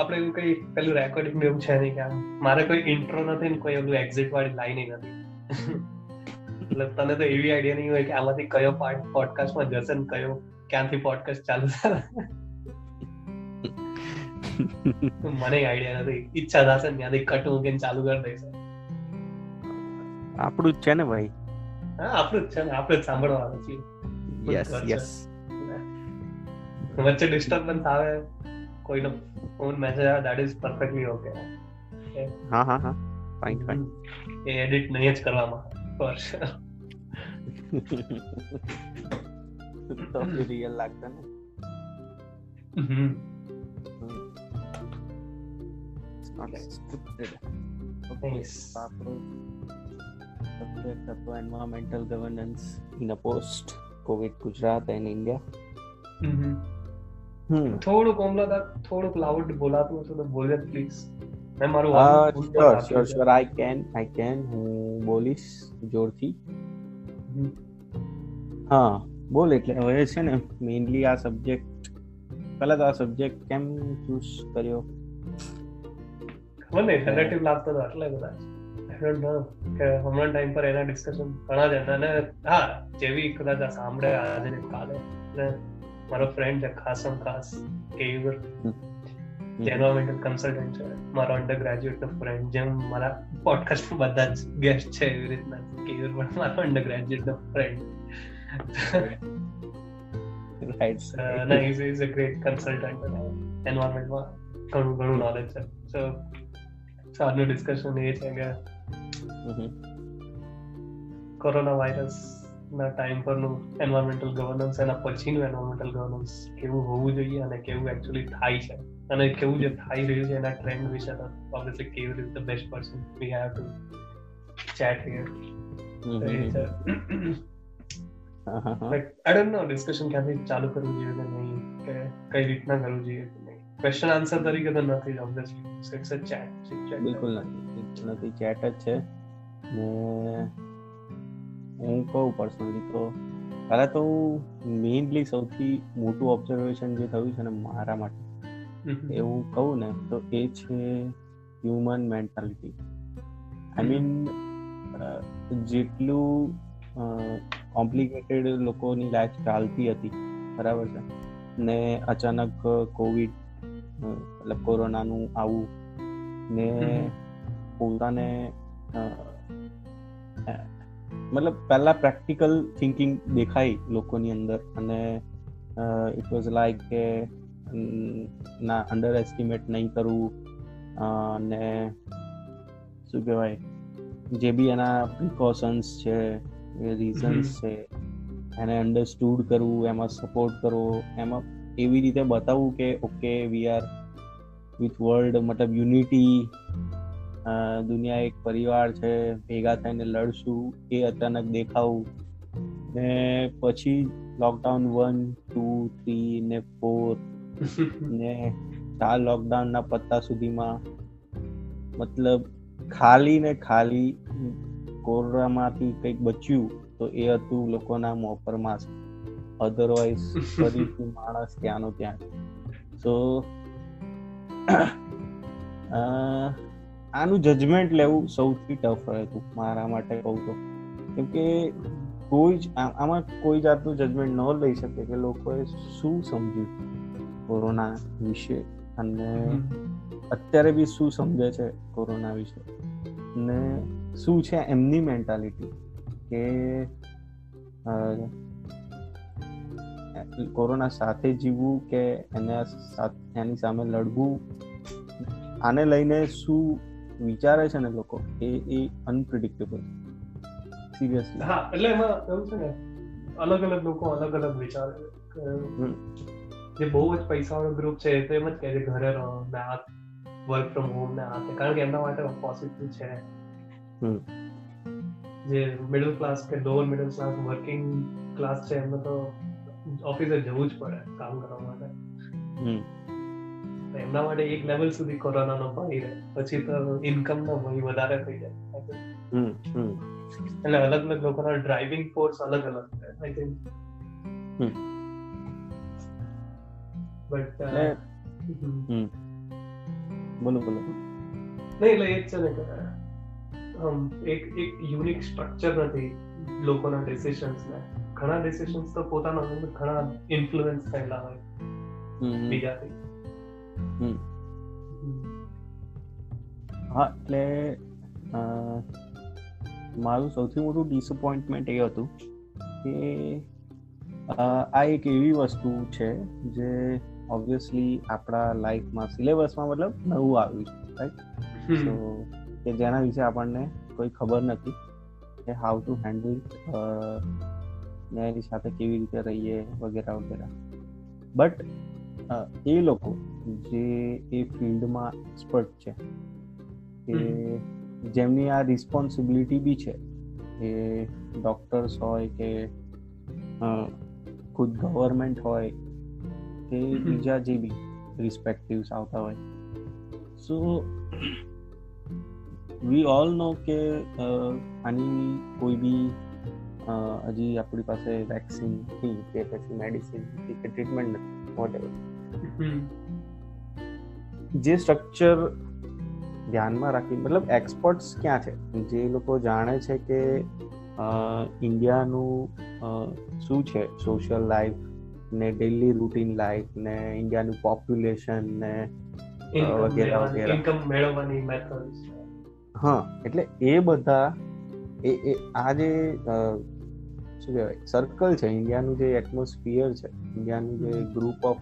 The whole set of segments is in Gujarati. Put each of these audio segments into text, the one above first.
આપણે એવું કઈ પેલું રેકોર્ડિંગ એવું છે નહીં કે મારે કોઈ ઇન્ટ્રો નથી ને કોઈ એવું એક્ઝિટ વાળી લાઈન નથી. એટલે તને તો એવી આઈડિયા નહીં હોય કે આમાંથી કયો પાર્ટ પોડકાસ્ટમાં જશે ને કયો ક્યાંથી પોડકાસ્ટ ચાલુ થાય મને આઈડિયા નથી. ઈચ્છા થશે ને ત્યાંથી કટ મૂકીને ચાલુ કરી દઈશ. આપણું જ છે ને ભાઈ. હા આપણું જ છે ને આપણે જ સાંભળવાનું છીએ યસ યસ વચ્ચે ડિસ્ટર્બન્સ આવે. કોઈનો ફોન મેસેજ આવે દેટ ઇઝ પરફેક્ટલી ઓકે હા હા હા ફાઇન ફાઇન એ એડિટ નહીં જ કરવામાં ફોર તો રિયલ લાગતા ને It's not scripted. Okay, Nice. આપણો સબ્જેક્ટ હતો environmental governance in a post covid Gujarat and India હમ થોડુંક ઓમલા થોડુંક લાઉડ બોલાતું હતું તો બોલે પ્લીઝ મેં મારું sure sure sure I can I can હું બોલીશ જોરથી. હા બોલ એટલે. હવે છે ને મેઇનલી આ સબ્જેક્ટ પહેલા તો આ સબ્જેક્ટ કેમ ચૂઝ કર્યો? ખબર નહીં રિલેટિવ લાગતો હતો એટલે કે હમણાં ટાઈમ પર એના ડિસ્કશન ઘણા જ હતા. અને હા જેવી કદાચ આ સાંભળે આજે કાલે. મારો ફ્રેન્ડ છે ખાસમ ખાસ કેયુર જે એન્વાયરમેન્ટલ કન્સલ્ટન્ટ છે મારો અંડર ગ્રેજ્યુએટ નો ફ્રેન્ડ જેમ મારા પોડકાસ્ટ બધા જ ગેસ્ટ છે એવી રીતના કેયુર પણ મારો અંડર ગ્રેજ્યુએટ નો ફ્રેન્ડ રાઈટ ના is is a great consultant અને એન્વાયરમેન્ટમાં ઘણું ઘણું નોલેજ છે સો સો આજનું ડિસ્કશન એ છે કે કોરોના વાયરસ ના ટાઈમ પરનું એન્વાયરમેન્ટલ ગવર્નન્સ એના પછીનું એન્વાયરમેન્ટલ ગવર્નન્સ કેવું હોવું જોઈએ અને કેવું એકચ્યુઅલી થાય છે? અને કેવું જે થઈ રહ્યું છે એના ટ્રેન્ડ વિશે તો ઓબ્વિયસલી કેવી રીતે the best person we have to chat here I don't know discussion ક્યાંથી ચાલુ કરવું જોઈએ કે નહીં કે કઈ રીતના કરવું જોઈએ કે નહીં. ક્વેશ્ચન આન્સર તરીકે તો નથી ઓબ્વિયસલી ઇટ્સ અ ચેટ બિલકુલ નથી. નથી ચેટ જ છે. ને હું કહું પર્સનલી તો પહેલા તો મેઇનલી સૌથી મોટું ઓબ્ઝર્વેશન જે થયું છે ને મારા માટે એવું કહું ને તો એ છે હ્યુમન મેન્ટાલિટી આઈ મીન જેટલું કોમ્પ્લિકેટેડ લોકોની લાઈફ ચાલતી હતી બરાબર છે? ને અચાનક કોવિડ મતલબ કોરોનાનું આવું ને પોતાને મતલબ પહેલા પ્રેક્ટિકલ થિંકિંગ દેખાય લોકોની અંદર અને ઇટ વોઝ લાઈક કે ના અંડર એસ્ટિમેટ નહીં કરવું અને શું કહેવાય જે બી એના પ્રિકોશન્સ છે રીઝન્સ છે એને અન્ડરસ્ટુડ કરવું એમાં સપોર્ટ કરવો એમાં એવી રીતે બતાવવું કે okay we are with world મતલબ યુનિટી દુનિયા એક પરિવાર છે ભેગા થઈને લડશું એ અચાનક દેખાવું. ને પછી લોકડાઉન વન ટુ થ્રી ને ફોર ને ચાર લોકડાઉનના પત્તા સુધીમાં. મતલબ ખાલી ને ખાલી કોરોનામાંથી કંઈક બચ્યું તો એ હતું લોકોના મોં પર માસ્ક. અધરવાઇઝ ફરીથી માણસ ત્યાંનો ત્યાં સો આનું જજમેન્ટ લેવું સૌથી ટફ હતું મારા માટે કહું તો. કેમ કે કોઈ જ આમાં કોઈ જાતનું જજમેન્ટ ન લઈ શકે કે લોકોએ શું સમજ્યું કોરોના વિશે અને અત્યારે બી શું સમજે છે કોરોના વિશે ને શું છે એમની મેન્ટાલિટી કે કોરોના સાથે જીવવું કે એના સાથ- એની સામે લડવું આને લઈને શું વિચારે છે ને લોકો એ એ અનપ્રિડિક્ટેબલ સિરિયસલી હા એટલે એમાં એવું છે ને અલગ અલગ લોકો અલગ અલગ વિચારે. જે બહુ જ પૈસાવાળો ગ્રુપ છે એ તો એમ જ કહે છે ઘરે રહો ને આ વર્ક ફ્રોમ હોમ ને આ કારણ કે એમના માટે પોસિબલ છે. હમ. જે મિડલ ક્લાસ કે lower middle class working class છે એમને તો ઓફિસે જવું જ પડે કામ કરવા માટે. એમના માટે એક લેવલ સુધી કોરોનાનો ભય રહે. પછી તો ઇન્કમનો ભય વધારે થઈ જાય. એટલે અલગ અલગ લોકોના ડ્રાઇવિંગ ફોર્સ અલગ અલગ છે આઈ થિંક બટ બોલો બોલો. નહીં એટલે એ જ છે ને આમ એક એક યુનિક સ્ટ્રક્ચર નથી લોકોના ડિસિશન્સ ને. ઘણા ડિસિશન્સ તો પોતાના ઘણા ઇન્ફ્લુઅન્સ થયેલા હોય બીજાથી. હા એટલે મારું સૌથી મોટું ડિસઅપોઇન્ટમેન્ટ એ હતું કે આ એક એવી વસ્તુ છે જે ઓબ્વિયસલી આપણા લાઈફમાં સિલેબસમાં મતલબ નવું આવ્યું છે રાઈટ. સો કે જેના વિશે આપણને કોઈ ખબર નથી કે હાઉ ટુ હેન્ડલ એની સાથે કેવી રીતે રહીએ વગેરે વગેરે. બટ એ લોકો જે એ ફિલ્ડમાં એક્સપર્ટ છે. કે જેમની આ રિસ્પોન્સિબિલિટી બી છે. કે ડૉક્ટર્સ હોય કે ખુદ ગવર્મેન્ટ હોય કે બીજા જે બી રિસ્પેક્ટિવ્સ આવતા હોય. સો વી ઓલ નો કે આની કોઈ બી હજી આપણી પાસે વેક્સિન નથી કે પછી મેડિસિન નથી કે ટ્રીટમેન્ટ નથી વોટેવર હમ. જે સ્ટ્રક્ચર ધ્યાનમાં રાખી મતલબ એક્સપર્ટ્સ ક્યાં છે? જે લોકો જાણે છે કે ઇન્ડિયાનું શું છે સોશિયલ લાઈફ ને ડેલી રૂટીન લાઈફ ને ઇન્ડિયાનું પોપ્યુલેશન ને વગેરે વગેરે. income મેળવવાની મેથડ્સ હા એટલે એ બધા એ એ આ જે શું કહેવાય સર્કલ છે ઇન્ડિયાનું જે એટમોસ્ફિયર છે ઇન્ડિયાનું જે ગ્રુપ ઓફ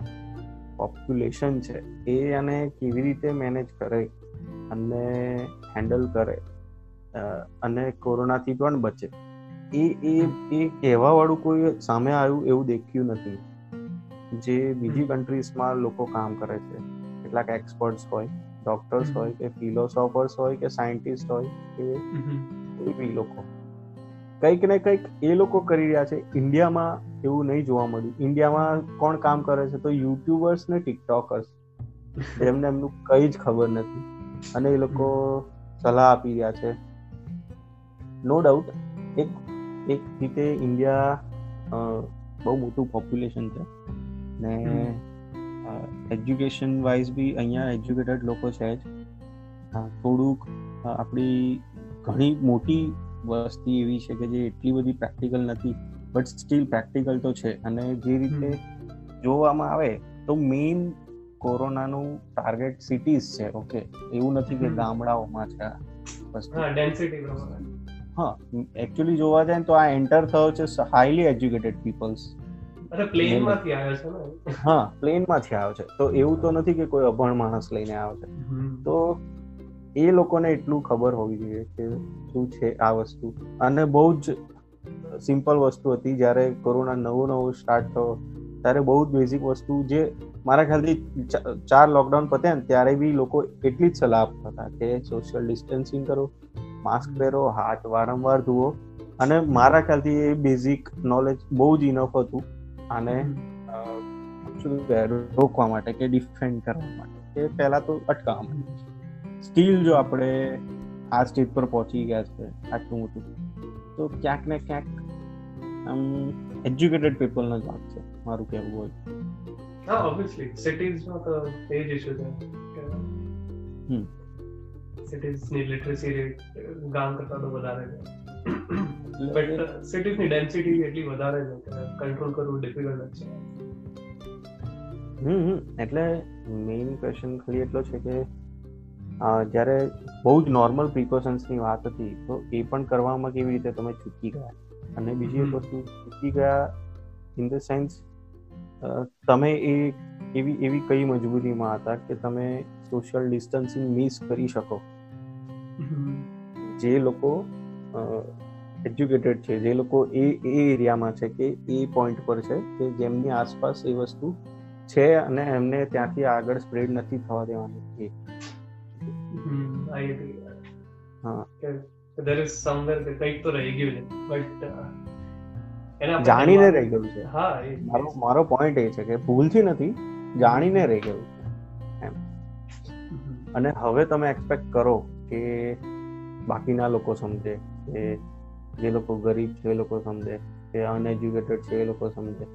પોપ્યુલેશન છે એ આને કેવી રીતે મેનેજ કરે અને હેન્ડલ કરે અને કોરોનાથી પણ બચે. એ એ એ કહેવાવાળું કોઈ સામે આવ્યું એવું દેખ્યું નથી. જે બીજી કન્ટ્રીઝમાં લોકો કામ કરે છે કેટલાક એક્સપર્ટ્સ હોય ડોક્ટર્સ હોય કે ફિલોસોફર્સ હોય કે સાયન્ટિસ્ટ હોય કે કોઈ બી લોકો. કંઈક ને કંઈક એ લોકો કરી રહ્યા છે. ઇન્ડિયામાં એવું નહીં જોવા મળ્યું. ઇન્ડિયામાં કોણ કામ કરે છે? તો યુટ્યુબર્સ ને ટિકટોકર્સ એમને એમનું કંઈ જ ખબર નથી. અને એ લોકો સલાહ આપી રહ્યા છે. નો ડાઉટ એક એક રીતે ઇન્ડિયા બહુ મોટું પોપ્યુલેશન છે. ને એજ્યુકેશન વાઇઝ બી અહીંયા એજ્યુકેટેડ લોકો છે જ. થોડુંક આપણી ઘણી મોટી વસ્તી એવી છે કે જે એટલી બધી પ્રેક્ટિકલ નથી. બટ સ્ટીલ પ્રેક્ટિકલ તો છે. અને જે રીતે જોવામાં આવે તો મેઇન કોરોનાનું ટાર્ગેટ સિટીઝ છે. ઓકે. એવું નથી કે ગામડાઓમાં છે હા એકચ્યુઅલી જોવા જાય તો આ એન્ટર થયો છે હાઈલી એજ્યુકેટેડ પીપલ્સ અરે પ્લેનમાંથી આવ્યો છે હા પ્લેનમાંથી આવ્યો છે. તો એવું તો નથી કે કોઈ અભણ માણસ લઈને આવ્યો છે. તો એ લોકોને એટલું ખબર હોવી જોઈએ કે શું છે આ વસ્તુ. અને બહુ જ સિમ્પલ વસ્તુ હતી. જ્યારે કોરોના નવું નવું સ્ટાર્ટ થયો ત્યારે બહુ જ બેઝિક વસ્તુ જે મારા ખ્યાલથી ચાર લોકડાઉન પત્યા ને ત્યારે બી લોકો એટલી જ સલાહ આપતા હતા કે સોશિયલ ડિસ્ટન્સિંગ કરો માસ્ક પહેરો હાથ વારંવાર ધુઓ અને મારા ખ્યાલથી એ બેઝિક નોલેજ બહુ જ ઇનફ હતું. આને શું રોકવા માટે કે ડિફેન્ડ કરવા માટે. એ પહેલાં તો અટકાવવા માટે. સ્ટીલ જો આપણે આ સ્ટેજ પર પહોંચી ગયા છે આટલું મોટું. તો ક્યાંક ને ક્યાંક આમ એજ્યુકેટેડ પીપલનો જ વાત છે. મારું કહેવું હોય. હા ઓબ્વિયસલી સિટીઝમાં તો એ જ ઇશ્યુ છે. હમ. સિટીઝની લિટરેસી રેટ ગામ કરતા તો વધારે છે. બટ સિટીઝની ડેન્સિટી એટલી વધારે છે કે કંટ્રોલ કરવું ડિફિકલ્ટ છે. હમ. એટલે મેઇન ક્વેશ્ચન ખાલી એટલો છે કે જ્યારે બહુ જ નોર્મલ પ્રિકોશન્સની વાત હતી તો એ પણ કરવામાં કેવી રીતે તમે ચૂકી ગયા? અને બીજી એક વસ્તુ ચૂકી ગયા ઇન ધ સેન્સ તમે એ એવી એવી કઈ મજબૂરીમાં હતા કે તમે સોશિયલ ડિસ્ટન્સિંગ મિસ કરી શકો? જે લોકો એજ્યુકેટેડ છે જે લોકો એ એ એરિયામાં છે કે એ પોઈન્ટ પર છે કે જેમની આસપાસ એ વસ્તુ છે અને એમને ત્યાંથી આગળ સ્પ્રેડ નથી થવા દેવાની. હમ આઈ એગ્રી હા. કે there is કે કંઈક તો રહી ગયું છે બટ એના જાણીને રહી ગયું છે. હા મારો મારો પોઈન્ટ એ છે કે ભૂલથી નથી જાણીને રહી ગયું. હમ. અને હવે તમે એક્સપેક્ટ કરો કે બાકીના લોકો સમજે કે જે લોકો ગરીબ છે એ લોકો સમજે કે અનએજ્યુકેટેડ છે એ લોકો સમજે.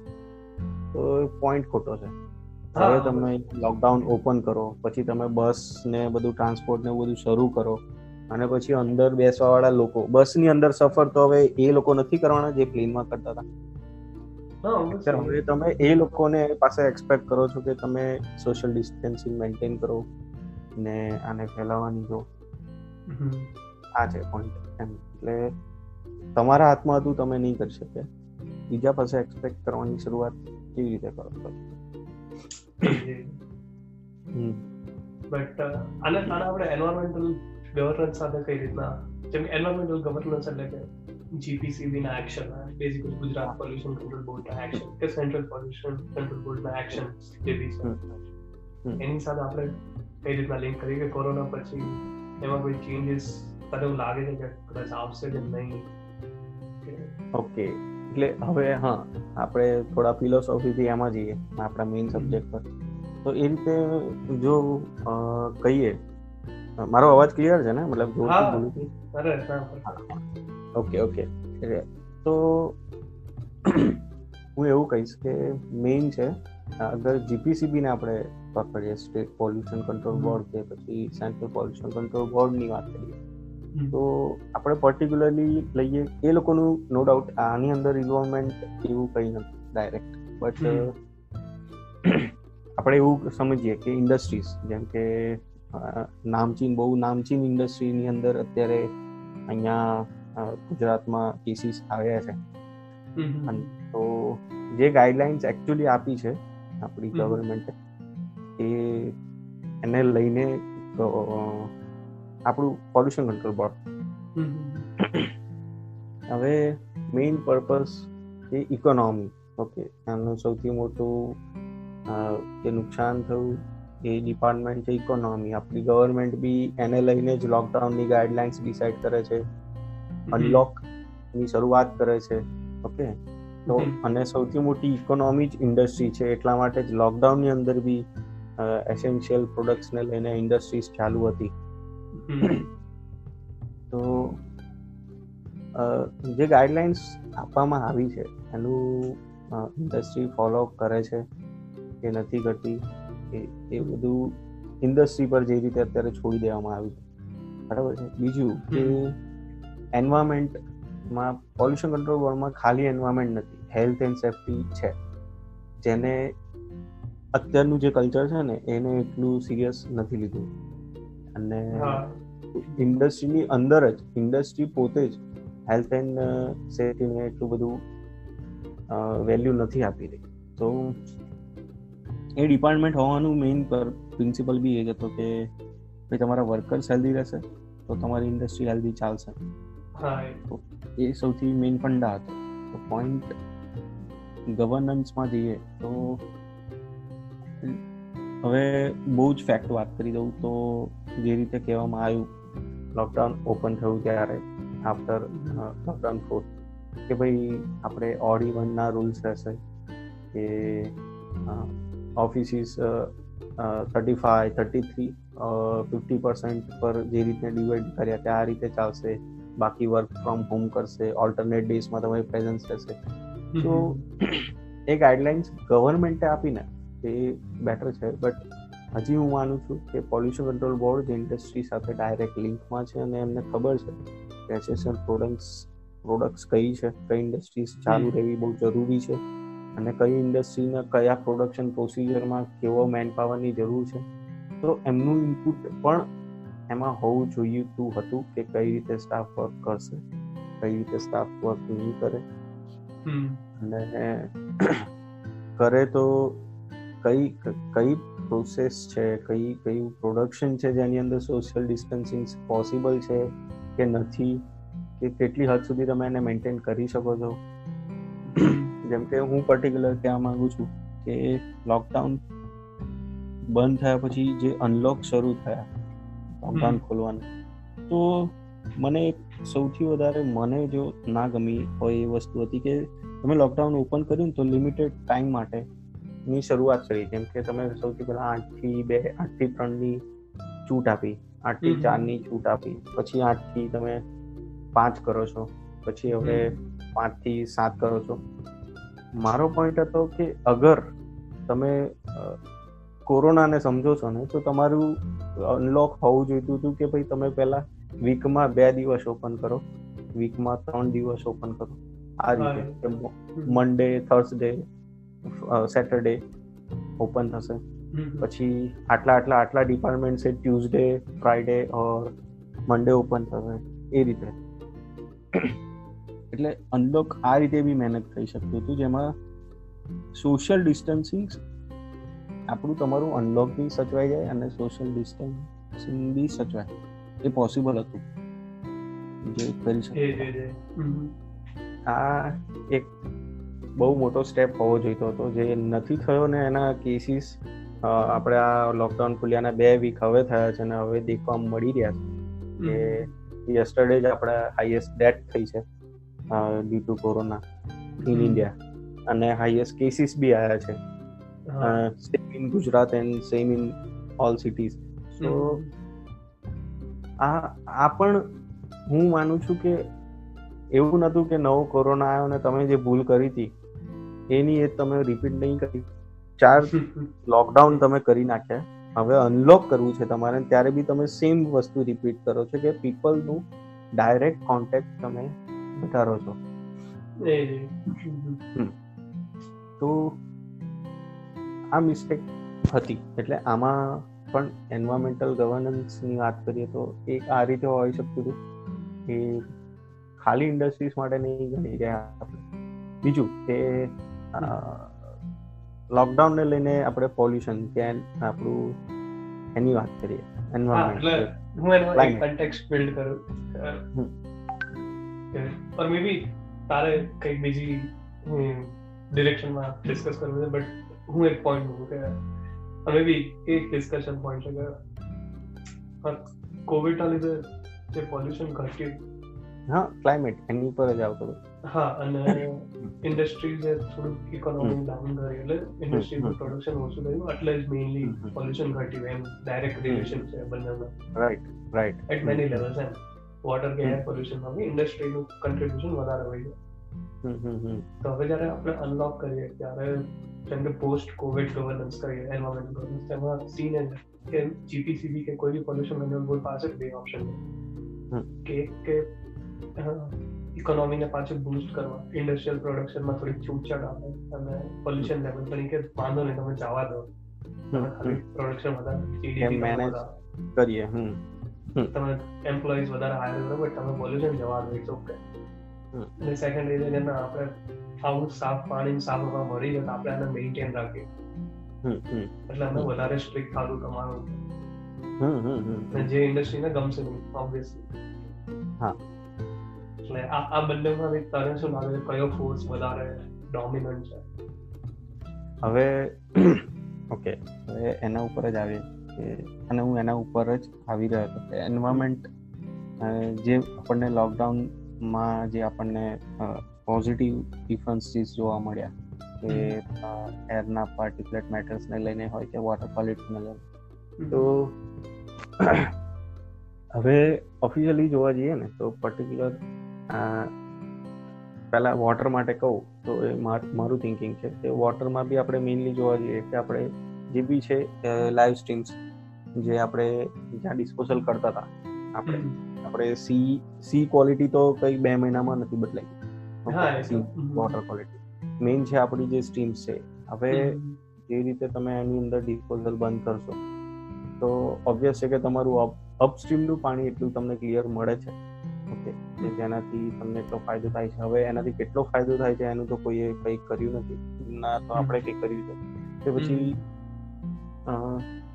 તો પોઈન્ટ ખોટો છે. હવે તમે લોકડાઉન ઓપન કરો પછી તમે બસ ને બધું ટ્રાન્સપોર્ટ ને બધું શરૂ કરો અને પછી અંદર બેસવા વાળા લોકો બસની અંદર સફર તો હવે એ લોકો નથી કરવાના જે પ્લેનમાં કરતા હતા? હવે તમે એ લોકોને પાસે એક્સપેક્ટ કરો છો કે તમે સોશિયલ ડિસ્ટન્સિંગ મેન્ટેન કરો ને આને ફેલાવવાની જો? આ છે પોઈન્ટ એમ એટલે તમારા હાથમાં હતું તમે નહીં કરી શકે બીજા પાસે એક્સપેક્ટ કરવાની શરૂઆત કેવી રીતે કરો? છો બટ આને આને આપણે એન્વાયરમેન્ટલ ગવર્નન્સ સાથે કઈ રીતના જેમ એન્વાયરમેન્ટલ ગવર્નન્સ એટલે કે જીપીસીબી ના action basically Gujarat pollution control board ના એક્શન કે સેન્ટ્રલ પોલ્યુશન કંટ્રોલ બોર્ડ ના એક્શન જે બી છે. એની સાથે આપણે કઈ રીતના લિંક કરીએ કે કોરોના પછી એમાં કોઈ ચેન્જીસ તને એવું લાગે છે કે કદાચ આવશે કે નહીં? ઓકે એટલે હવે હા આપણે થોડા ફિલોસોફીથી એમાં જઈએ આપણા મેઇન સબ્જેક્ટ પર. તો એ રીતે જો કહીએ મારો અવાજ ક્લિયર છે ને? મતલબ ઓકે ઓકે તો હું એવું કહીશ કે મેઇન છે અગર જીપીસીબીને આપણે પકડીએ સ્ટેટ પોલ્યુશન કંટ્રોલ બોર્ડ કે પછી સેન્ટ્રલ પોલ્યુશન કંટ્રોલ બોર્ડની વાત કરીએ તો આપણે પર્ટિક્યુલરલી લઈએ એ લોકોનું નો ડાઉટ આની અંદર ઇન્વોલ્વમેન્ટ એવું કંઈ નથી ડાયરેક્ટ બટ આપણે એવું સમજીએ કે ઇન્ડસ્ટ્રીઝ જેમ કે નામચીન બહુ નામચીન ઇન્ડસ્ટ્રીની અંદર અત્યારે અહીંયા ગુજરાતમાં કેસીસ આવ્યા છે. તો જે ગાઈડલાઇન્સ એકચ્યુઅલી આપી છે આપણી ગવર્મેન્ટે એ એને લઈને આપણું પોલ્યુશન કંટ્રોલ બોર્ડ. હવે મેઇન પર્પસ એ ઇકોનોમી ઓકે આનું સૌથી મોટું જે નુકસાન થયું એ ડિપાર્ટમેન્ટ છે ઇકોનોમી આપણી ગવર્મેન્ટ બી એને લઈને જ લોકડાઉનની ગાઈડલાઇન્સ ડિસાઇડ કરે છે. અનલોકની શરૂઆત કરે છે. ઓકે તો અને સૌથી મોટી ઇકોનોમી જ ઇન્ડસ્ટ્રી છે. એટલા માટે જ લોકડાઉનની અંદર બી એસેન્શિયલ પ્રોડક્ટ્સને લઈને ઇન્ડસ્ટ્રીઝ ચાલુ હતી. તો જે ગાઈડલાઇન્સ આપવામાં આવી છે એનું ઇન્ડસ્ટ્રી ફોલો કરે છે કે નથી કરતી એ બધું ઇન્ડસ્ટ્રી પર જે રીતે અત્યારે છોડી દેવામાં આવ્યું. છે બરાબર છે? બીજું કે એન્વાયરમેન્ટમાં પોલ્યુશન કંટ્રોલ બોર્ડમાં ખાલી એન્વાયરમેન્ટ નથી હેલ્થ એન્ડ સેફટી છે. જેને અત્યારનું જે કલ્ચર છે ને એને એટલું સિરિયસ નથી લીધું. અને ઇન્ડસ્ટ્રીની અંદર જ ઇન્ડસ્ટ્રી પોતે જ હેલ્થ એન્ડ સેફ્ટીને એટલું બધું વેલ્યુ નથી આપી રહી. તો એ ડિપાર્ટમેન્ટ હોવાનું મેઇન પ્રિન્સિપલ બી એ જ હતો કે ભાઈ તમારા વર્કર્સ હેલ્ધી રહેશે તો તમારી ઇન્ડસ્ટ્રી હેલ્ધી ચાલશે. તો એ સૌથી મેઇન ફંડા હતો. તો પોઈન્ટ ગવર્નન્સમાં જઈએ તો હવે બહુ જ ફેક્ટ વાત કરી દઉં તો જે રીતે કહેવામાં આવ્યું લોકડાઉન ઓપન થયું ત્યારે આફ્ટર લોકડાઉન ફોર કે ભાઈ આપણે ઓડી વનના રૂલ્સ રહેશે કે offices thirty five thirty three fifty percent પર જે રીતે ડિવાઈડ કર્યા તે આ રીતે ચાલશે. બાકી વર્ક ફ્રોમ હોમ કરશે. ઓલ્ટરનેટ ડેઝમાં તમારી પ્રેઝન્સ રહેશે. તો એ ગાઈડલાઇન્સ ગવર્મેન્ટે આપીને એ બેટર છે. બટ હજી હું માનું છું કે પોલ્યુશન કંટ્રોલ બોર્ડ જે ઇન્ડસ્ટ્રી સાથે ડાયરેક્ટ લિંકમાં છે અને એમને ખબર છે કે એસેસર પ્રોડક્ટ્સ પ્રોડક્ટ્સ કઈ છે કઈ ઇન્ડસ્ટ્રીઝ ચાલુ રહેવી બહુ જરૂરી છે અને કઈ ઇન્ડસ્ટ્રીને કયા પ્રોડક્શન પ્રોસિજરમાં કેવો મેન પાવરની જરૂર છે. તો એમનું ઇનપુટ પણ એમાં હોવું જોઈતું હતું કે કઈ રીતે સ્ટાફ વર્ક કરશે કઈ રીતે સ્ટાફ વર્ક નહીં કરે. અને કરે તો કઈ કઈ પ્રોસેસ છે કઈ કઈ પ્રોડક્શન છે જેની અંદર સોશિયલ ડિસ્ટન્સિંગ પોસિબલ છે કે નથી કે કેટલી હદ સુધી તમે એને મેન્ટેન કરી શકો છો? જેમ કે હું પર્ટિક્યુલર કહેવા માંગુ છું કે લોકડાઉન બંધ થયા પછી જે અનલોક શરૂ થયા લોકડાઉન ખોલવાનું તો મને સૌથી વધારે મને જો ના ગમી હોય એ વસ્તુ હતી કે તમે લોકડાઉન ઓપન કર્યું તો લિમિટેડ ટાઈમ માટે ની શરૂઆત કરી જેમ કે તમે સૌથી પહેલા આઠથી બે આઠથી ત્રણની છૂટ આપી આઠથી ચારની છૂટ આપી પછી આઠથી તમે પાંચ કરો છો પછી હવે પાંચથી સાત કરો છો. મારો પોઈન્ટ હતો કે અગર તમે કોરોનાને સમજો છો ને તો તમારું અનલોક હોવું જોઈતું હતું કે ભાઈ તમે પહેલા વીકમાં બે દિવસ ઓપન કરો વીકમાં ત્રણ દિવસ ઓપન કરો. આ રીતે મંડે થર્સડે સેટરડે ઓપન થશે. પછી આટલા આટલા આટલા ડિપાર્ટમેન્ટ છે Tuesday Friday or Monday open થશે. એ રીતે. એટલે અનલોક આ રીતે બી મહેનત થઈ શકતું હતું જેમાં સોશિયલ ડિસ્ટન્સિંગ આપણું તમારું અનલોક બી સચવાઈ જાય અને સોશિયલ ડિસ્ટન્સિંગ બી સચવાય. એ પોસિબલ હતું. જે કરી શકે આ એક બહુ મોટો સ્ટેપ હોવો જોઈતો હતો. જે નથી થયો ને એના કેસીસ આપણે આ લોકડાઉન ખુલ્યાના બે વીક હવે થયા છે અને હવે દેખવા મળી રહ્યા છે કે યસ્ટરડે જ આપણે હાઈએસ્ટ ડેથ થઈ છે due to corona in India અને હાઈએસ્ટ કેસીસ બી આવ્યા છે. Same in Gujarat and same in all cities so આ આ પણ હું માનું છું કે એવું નહોતું કે નવો કોરોના આવ્યો ને તમે જે ભૂલ કરી હતી એની એ તમે રિપીટ નહીં કરી. ચાર લોકડાઉન તમે કરી નાખ્યા. હવે અનલોક કરવું છે તમારે. ત્યારે બી તમે સેમ વસ્તુ રિપીટ કરો છો કે પીપલનું ડાયરેક્ટ કોન્ટેક્ટ તમે વધારો છો. તો આ મિસ્ટેક હતી. એટલે આમાં પણ એન્વાયરમેન્ટલ ગવર્નન્સની વાત કરીએ તો એક આ રીતે હોઈ શકતું હતું કે ખાલી ઇન્ડસ્ટ્રીઝ માટે નહીં ગણી રહ્યા આપણે. બીજું કે લોકડાઉનને લઈને આપણે પોલ્યુશન ત્યાં આપણું એની વાત કરીએ એન્વાયરમેન્ટ હું એનો એક કન્ટેક્સ્ટ બિલ્ડ કરું ઓર મે બી તારે કંઈક બીજી ડિરેક્શનમાં ડિસ્કસ કરવું છે બટ હું એક પોઈન્ટ મૂકું કે મે બી એક ડિસ્કશન પોઈન્ટ છે કે કોવિડના લીધે જે પોલ્યુશન ઘટ્યું. હા ક્લાઇમેટ એની પર જ આવતો હા અને ઇન્ડસ્ટ્રીઝે થોડુંક ઇકોનોમી ડાઉન કરી એટલે ઇન્ડસ્ટ્રીઝનું પ્રોડક્શન ઓછું થયું એટલે જ મેઇનલી પોલ્યુશન ઘટ્યું એમ ડાયરેક્ટ રિલેશન છે બંનેમાં right right at many levels M water કે એર પોલ્યુશનમાં બી ઇન્ડસ્ટ્રીનું કન્ટ્રીબ્યુશન વધારે હોય છે તો હવે જ્યારે આપણે અનલોક કરીએ ત્યારે જેમ કે પોસ્ટ કોવિડ ગવર્નન્સ કરીએ એન્વાયરમેન્ટ ગવર્નન્સ તેમાં સીન એન્ડ કે જીપીસીબી કે કોઈ બી પોલ્યુશન કંટ્રોલ બોર્ડ પાસે બે ઓપ્શન છે કે કે ઇકોનોમીને પાછું બૂસ્ટ કરવા. ઇન્ડસ્ટ્રીયલ પ્રોડક્શનમાં થોડી છૂટછાટ આપે અને પોલ્યુશન લેવલ પણ કે વાંધો નહીં તમે જવા દો. પ્રોડક્શન વધારે મેનેજ કરીએ હમ તમે એમ્પ્લોઈઝ વધારે હાયર કરો બટ તમે પોલ્યુશન જવા દો ઇટ્સ ઓકે અને સેકન્ડ રીઝન આપણે આવું સાફ પાણી સાફ હવા મળી જાય આપણે એને મેન્ટેન રાખીએ. એટલે અમે વધારે સ્ટ્રિક્ટ થાતું તમારું. જે ઇન્ડસ્ટ્રીને ગમશે નહીં ઓબ્વિયસલી હા. એટલે આ આ બંનેમાં તને શું લાગે છે કયો ફોર્સ વધારે ડોમિનન્ટ છે? હવે ઓકે હવે એના ઉપર જ આવી કે અને હું એના ઉપર જ આવી રહ્યો હતો. કે એન્વાયરમેન્ટ જે આપણને લોકડાઉનમાં જે આપણને પોઝિટિવ ડિફરન્સીસ જોવા મળ્યા કે એરના પાર્ટિક્યુલેટ મેટર્સને લઈને હોય કે વોટર ક્વોલિટીને લઈને. તો હવે ઓફિશિયલી જોવા જઈએ ને તો પર્ટિક્યુલર પહેલાં વોટર માટે કહું તો એ મારું થિંકિંગ છે કે વોટરમાં બી આપણે મેઇનલી જોવા જઈએ કે આપણે જે બી છે લાઈવ સ્ટ્રીમ્સ જે આપણે જ્યાં ડિસ્પોઝલ કરતા હતા આપણે આપણે સી સી ક્વોલિટી તો કઈ બે મહિનામાં નથી બદલાઈ વોટર ક્વોલિટી મેઇન છે આપણી જે સ્ટ્રીમ્સ છે હવે જે રીતે તમે એની અંદર ડિસ્પોઝલ બંધ કરશો તો ઓબ્વિયસ છે કે તમારું અપસ્ટ્રીમનું પાણી એટલું તમને ક્લિયર મળે છે. ઓકે જેનાથી તમને એટલો ફાયદો થાય છે. હવે એનાથી કેટલો ફાયદો થાય છે એનું તો કોઈએ કંઈ કર્યું નથી. ના તો આપણે કંઈ કર્યું છે. તો પછી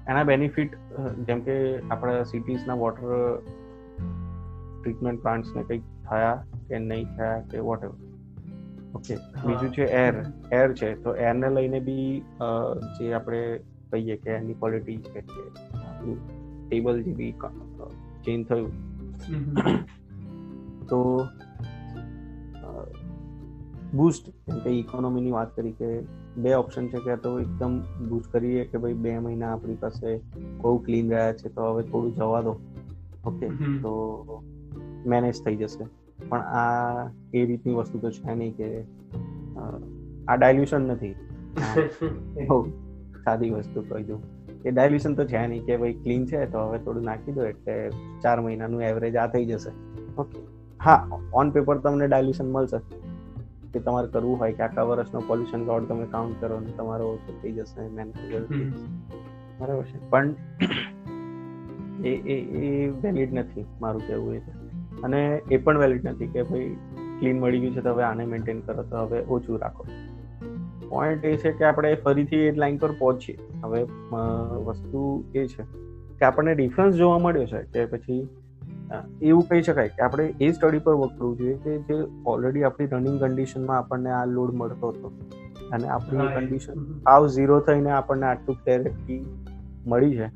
એના બેનિફિટ જેમ કે આપણા સિટીઝના વોટર ટ્રીટમેન્ટ પ્લાન્ટ્સને કંઈક થયા કે નહીં થયા કે વોટ ઓકે બીજું છે એર એર છે. તો એરને લઈને બી જે આપણે કહીએ કે એની ક્વોલિટી છે કે ટેબલ જે બી ચેન્જ થયું. તો બૂસ્ટ જેમ કે ઇકોનોમીની વાત કરી કે બે ઓપ્શન છે કે તો એકદમ બૂસ્ટ કરીએ કે ભાઈ બે મહિના આપણી પાસે બહુ ક્લીન રહ્યા છે તો હવે થોડું જવા દો. ઓકે તો મેનેજ થઈ જશે. પણ આ એ રીતની વસ્તુ તો છે નહીં કે આ ડાયલ્યુશન નથી. સાદી વસ્તુ કહી દઉં. એ ડાયલ્યુશન તો છે નહીં કે ભાઈ ક્લીન છે તો હવે થોડું નાખી દો એટલે ચાર મહિનાનું એવરેજ આ થઈ જશે. ઓકે હા ઓન પેપર તમને ડાયલ્યુશન મળશે. કે તમારે કરવું હોય કે આખા વર્ષનો પોલ્યુશન લોડ તમે કાઉન્ટ કરો ને તમારો ઓછો થઈ જશે મેન બરાબર છે. પણ એ એ એ વેલિડ નથી મારું કહેવું એ. છે અને એ પણ વેલિડ નથી કે ભાઈ ક્લીન મળી ગયું છે તો હવે આને મેન્ટેન કરો તો હવે ઓછું રાખો. પોઈન્ટ એ છે કે આપણે ફરીથી એ લાઈન પર પહોંચીએ. હવે વસ્તુ એ છે કે આપણને ડિફરન્સ જોવા મળ્યો છે કે પછી એવું કહી શકાય કે આપણે એ સ્ટડી પર વર્ક કરવું જોઈએ કે જે ઓલરેડી આપણી રનિંગ કન્ડિશનમાં આપણને આ લોડ મળતો હતો અને આપણી કન્ડિશન આવ ઝીરો થઈને આપણને આટલું ક્લેરિટી મળી છે.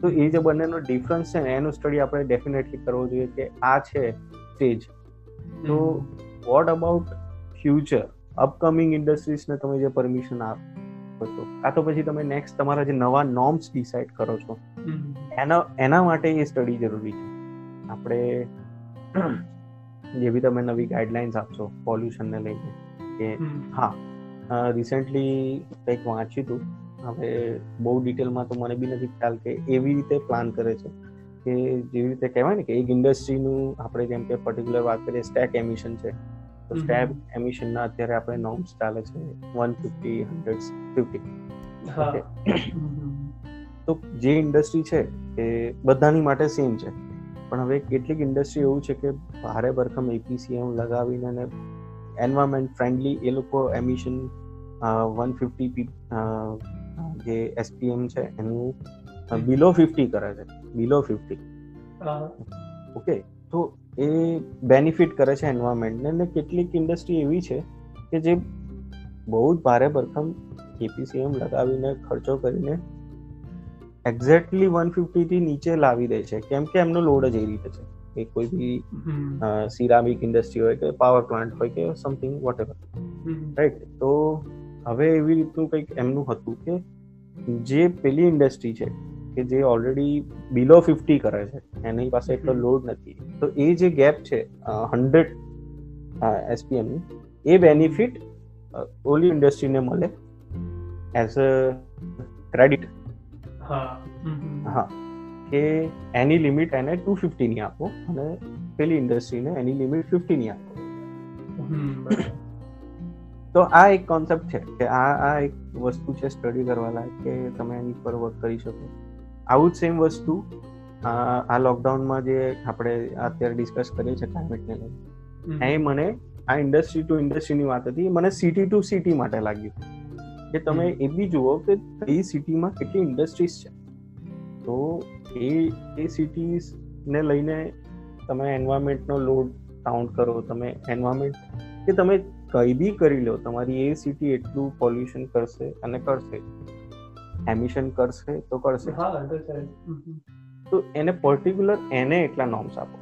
તો એ જે બંનેનો ડિફરન્સ છે ને એનો સ્ટડી આપણે ડેફિનેટલી કરવો જોઈએ કે આ છે સ્ટેજ તો વોટ અબાઉટ ફ્યુચર અપકમિંગ ઇન્ડસ્ટ્રીઝને તમે જે પરમિશન આપો છો કાં તો પછી તમે નેક્સ્ટ તમારા જે નવા નોર્મ્સ ડિસાઇડ કરો છો. એના એના માટે એ સ્ટડી જરૂરી છે. આપણે જે બી તમે નવી ગાઈડલાઇન્સ આપશો પોલ્યુશનને લઈને કે હા રિસેન્ટલી કંઈક વાંચ્યું હતું. હવે બહુ ડિટેલમાં તો મને બી નથી ખ્યાલ કે એવી રીતે પ્લાન કરે છે. કે જેવી રીતે કહેવાય ને કે એક ઇન્ડસ્ટ્રીનું આપણે જેમ કે પર્ટિક્યુલર વાત કરીએ સ્ટેક એમિશન છે. તો સ્ટેક એમિશનના અત્યારે આપણે નોર્મ્સ ચાલે છે વન ફિફ્ટી હંડ્રેડ ફિફ્ટી તો જે ઇન્ડસ્ટ્રી છે એ બધાની માટે સેમ છે. પણ હવે કેટલીક ઇન્ડસ્ટ્રી એવું છે કે ભારે ભરખમ એપીસીએમ લગાવીને અને એન્વાયરમેન્ટ ફ્રેન્ડલી એ લોકો એમિશન વન ફિફ્ટી જે એસપીએમ છે એનું બિલો ફિફ્ટી કરે છે. બિલો ફિફ્ટી ઓકે તો એ બેનિફિટ કરે છે એન્વાયરમેન્ટને અને કેટલીક ઇન્ડસ્ટ્રી એવી છે કે જે બહુ જ ભારે ભરખમ એપીસીએમ લગાવીને ખર્ચો કરીને એક્ઝેક્ટલી વન ફિફ્ટી થી નીચે લાવી દે છે. કેમ કે એમનો લોડ જ એ રીતે છે. કે કોઈ બી સિરામિક ઇન્ડસ્ટ્રી હોય કે પાવર પ્લાન્ટ હોય કે સમથિંગ વોટ એવર રાઈટ તો હવે એવી રીતનું કંઈક એમનું હતું કે જે પેલી ઇન્ડસ્ટ્રી છે કે જે ઓલરેડી બિલો ફિફ્ટી કરે છે. એની પાસે એટલો લોડ નથી. તો એ જે ગેપ છે હંડ્રેડ એસપીએમ એ બેનિફિટ ઓલી ઇન્ડસ્ટ્રીને મળે એઝ અ ક્રેડિટ હા. કે એની લિમિટ એને ટુ ફિફ્ટીની આપો અને પેલી ઇન્ડસ્ટ્રીને એની લિમિટ ફિફ્ટીની આપો. તો આ એક કોન્સેપ્ટ છે કે આ આ એક વસ્તુ છે સ્ટડી કરવા લાયક કે તમે એની પર વર્ક કરી શકો. આવું જ સેમ વસ્તુ આ લોકડાઉનમાં જે આપણે અત્યારે ડિસ્કસ કરીએ છીએ ક્લાઇમેટને લઈને એ મને આ ઇન્ડસ્ટ્રી ટુ ઇન્ડસ્ટ્રીની વાત હતી. મને સિટી ટુ સિટી માટે લાગ્યું. કે તમે એ બી જુઓ કે કઈ સિટીમાં કેટલી ઇન્ડસ્ટ્રીઝ છે. તો એ એ સિટીઝ ને લઈને તમે એન્વાયરમેન્ટનો લોડ કાઉન્ટ કરો તમે એન્વાયરમેન્ટ કે તમે કઈ બી કરી લો તમારી એ સિટી એટલું પોલ્યુશન કરશે અને કરશે. એમિશન કરશે તો કરશે. તો એને પર્ટિક્યુલર એને એટલા નોર્મ્સ આપો.